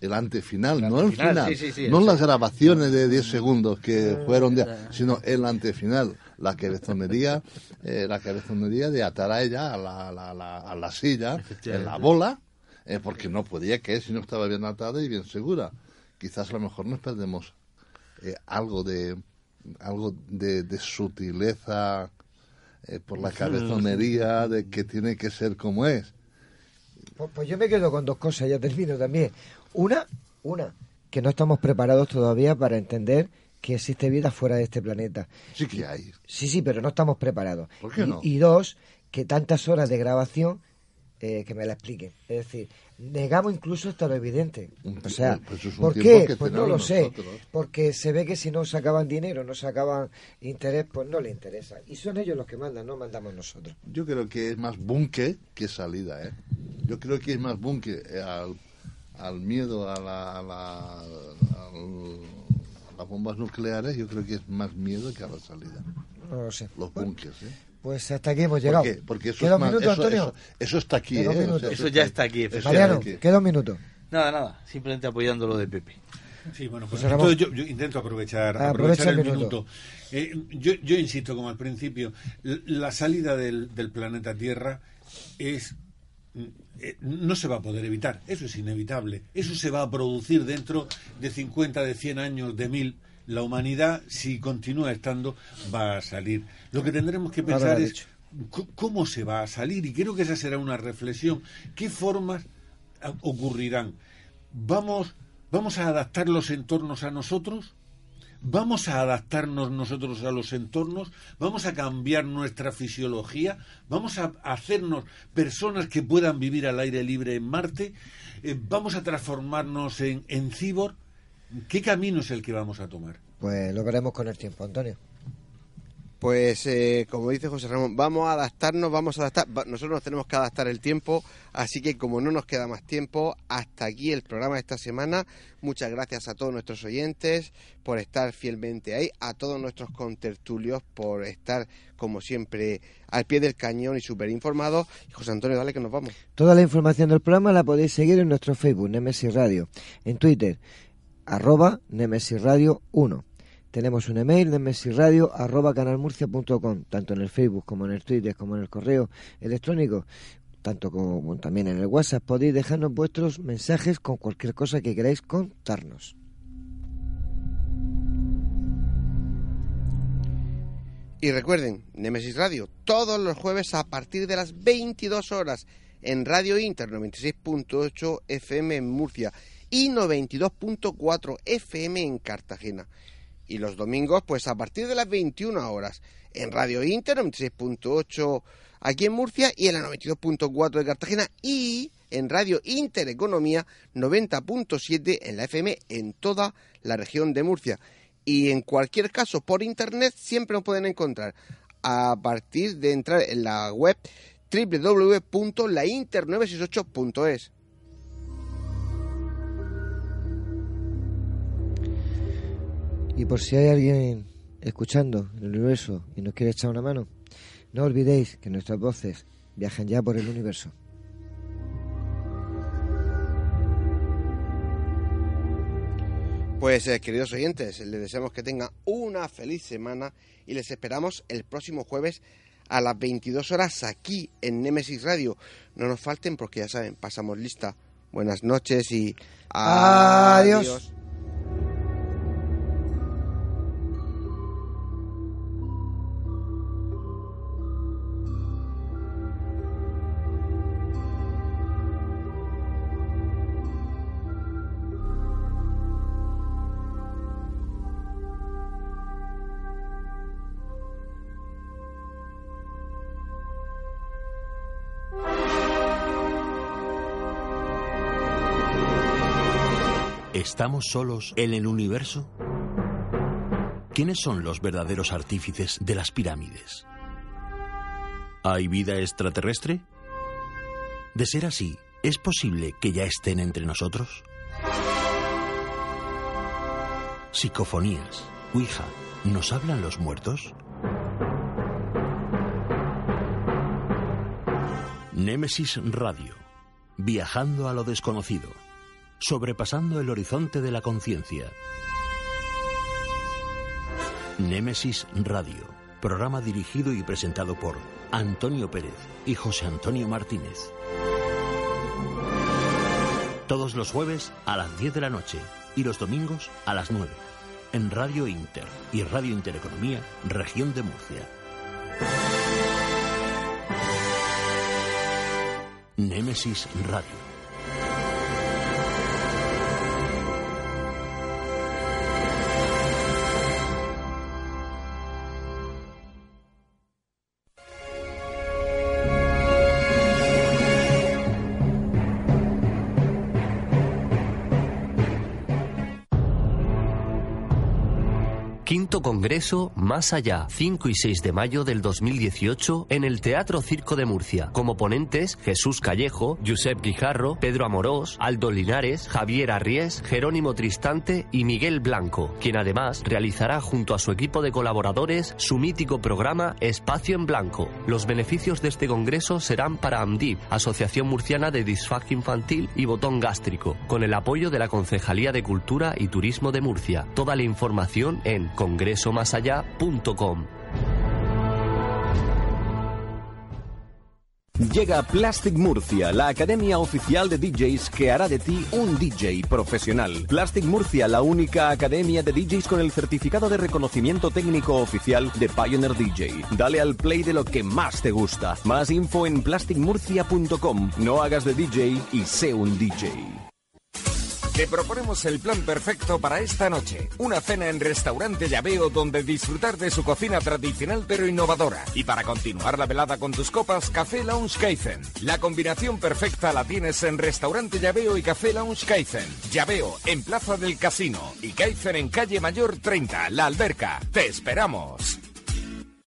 El antefinal, El no el antefinal, final, sí, sí, sí, no sí. las grabaciones de 10 segundos que fueron, de, sino el antefinal, la cabezonería, eh, la cabezonería de atar a ella a la, la- la- a la silla, en la bola, eh, porque no podía caer si no estaba bien atada y bien segura. Quizás a lo mejor nos perdemos eh, algo de algo de, de sutileza eh, por la cabezonería de que tiene que ser como es. Pues, pues yo me quedo con dos cosas, ya termino también. Una, una, que no estamos preparados todavía para entender que existe vida fuera de este planeta. Sí que hay. Sí, sí, pero no estamos preparados. ¿Por qué y, no? y dos, que tantas horas de grabación, eh, que me la expliquen. Es decir, negamos incluso hasta lo evidente. O sea, Pues es ¿por qué? Pues no lo sé. Porque se ve que si no sacaban dinero, no sacaban interés, pues no le interesa. Y son ellos los que mandan, no mandamos nosotros. Yo creo que es más búnker que salida, ¿eh? Yo creo que es más búnker eh, al, al miedo a, la, a, la- al- las bombas nucleares, yo creo que es más miedo que a la salida. No lo sé. Los búnkers, ¿eh? Pues hasta aquí hemos llegado. ¿Por qué? Porque eso ¿Queda un minuto, eso- Antonio? eso- eso está aquí, ¿eh? O minuto. sea, Eso ya está aquí, efectivamente. Mariano, aquí. queda un minuto. Nada, nada. Simplemente apoyando lo de Pepe. Sí, bueno, pues Ramón. entonces yo, yo intento aprovechar, Ah, aprovechar aprovecha el el minuto. minuto. Eh, yo, yo insisto, como al principio, la salida del, del planeta Tierra es mm, eh, no se va a poder evitar, eso es inevitable, eso se va a producir dentro de 50, de 100 años, de 1000. La humanidad, si continúa estando, va a salir. Lo que tendremos que pensar es cómo se va a salir y creo que esa será una reflexión. ¿Qué formas ah, ocurrirán? ¿Vamos, ¿Vamos a adaptar los entornos a nosotros? ¿Vamos a adaptarnos nosotros a los entornos? ¿Vamos a cambiar nuestra fisiología? ¿Vamos a hacernos personas que puedan vivir al aire libre en Marte? Eh, ¿Vamos a transformarnos en, en cibor? ¿Qué camino es el que vamos a tomar? Pues lo veremos con el tiempo, Antonio. Pues eh, como dice José Ramón, vamos a adaptarnos, vamos a adaptar, nosotros nos tenemos que adaptar el tiempo, así que como no nos queda más tiempo, hasta aquí el programa de esta semana. Muchas gracias a todos nuestros oyentes por estar fielmente ahí, a todos nuestros contertulios por estar como siempre al pie del cañón y súper informados. José Antonio, dale que nos vamos. Toda la información del programa la podéis seguir en nuestro Facebook, Nemesis Radio, en Twitter, arroba Nemesis Radio 1. Tenemos un email, arroba canalmurcia.com, tanto en el Facebook como en el Twitter, como en el correo electrónico, tanto como también en el WhatsApp. Podéis dejarnos vuestros mensajes con cualquier cosa que queráis contarnos. Y recuerden, Nemesis Radio, todos los jueves a partir de las 22 horas en Radio Inter 96.8 FM en Murcia y 92.4 FM en Cartagena. Y los domingos, pues a partir de las 21 horas en Radio Inter 96.8 aquí en Murcia y en la 92.4 de Cartagena y en Radio Intereconomía 90.7 en la FM en toda la región de Murcia. Y en cualquier caso, por internet siempre nos pueden encontrar a partir de entrar en la web www.lainter968.es. Y por si hay alguien escuchando en el universo y nos quiere echar una mano, no olvidéis que nuestras voces viajan ya por el universo. Pues eh, queridos oyentes, les deseamos que tengan una feliz semana y les esperamos el próximo jueves a las 22 horas aquí en Nemesis Radio. No nos falten porque ya saben, pasamos lista. Buenas noches y Adiós. adiós. ¿Estamos solos en el universo? ¿Quiénes son los verdaderos artífices de las pirámides? ¿Hay vida extraterrestre? De ser así, ¿es posible que ya estén entre nosotros? Psicofonías, Ouija, ¿nos hablan los muertos? Némesis Radio, viajando a lo desconocido, sobrepasando el horizonte de la conciencia. Némesis Radio, programa dirigido y presentado por Antonio Pérez y José Antonio Martínez. Todos los jueves a las 10 de la noche y los domingos a las 9 en Radio Inter y Radio Intereconomía, región de Murcia. Némesis Radio. Congreso Más Allá, 5 y 6 de mayo del 2018 en el Teatro Circo de Murcia. Como ponentes, Jesús Callejo, Josep Guijarro, Pedro Amorós, Aldo Linares, Javier Arries, Jerónimo Tristante y Miguel Blanco, quien además realizará junto a su equipo de colaboradores su mítico programa Espacio en Blanco. Los beneficios de este congreso serán para AMDIP, Asociación Murciana de Disfagia Infantil y Botón Gástrico, con el apoyo de la Concejalía de Cultura y Turismo de Murcia. Toda la información en congresomasallá.com. Llega Plastic Murcia, la academia oficial de DJs que hará de ti un DJ profesional. Plastic Murcia, la única academia de DJs con el certificado de reconocimiento técnico oficial de Pioneer DJ. Dale al play de lo que más te gusta. Más info en plasticmurcia.com. No hagas de DJ y sé un DJ. Te proponemos el plan perfecto para esta noche. Una cena en Restaurante Llaveo donde disfrutar de su cocina tradicional pero innovadora. Y para continuar la velada con tus copas, Café Lounge Kaizen. La combinación perfecta la tienes en Restaurante Llaveo y Café Lounge Kaizen. Llaveo en Plaza del Casino y Kaizen en Calle Mayor 30, La Alberca. ¡Te esperamos!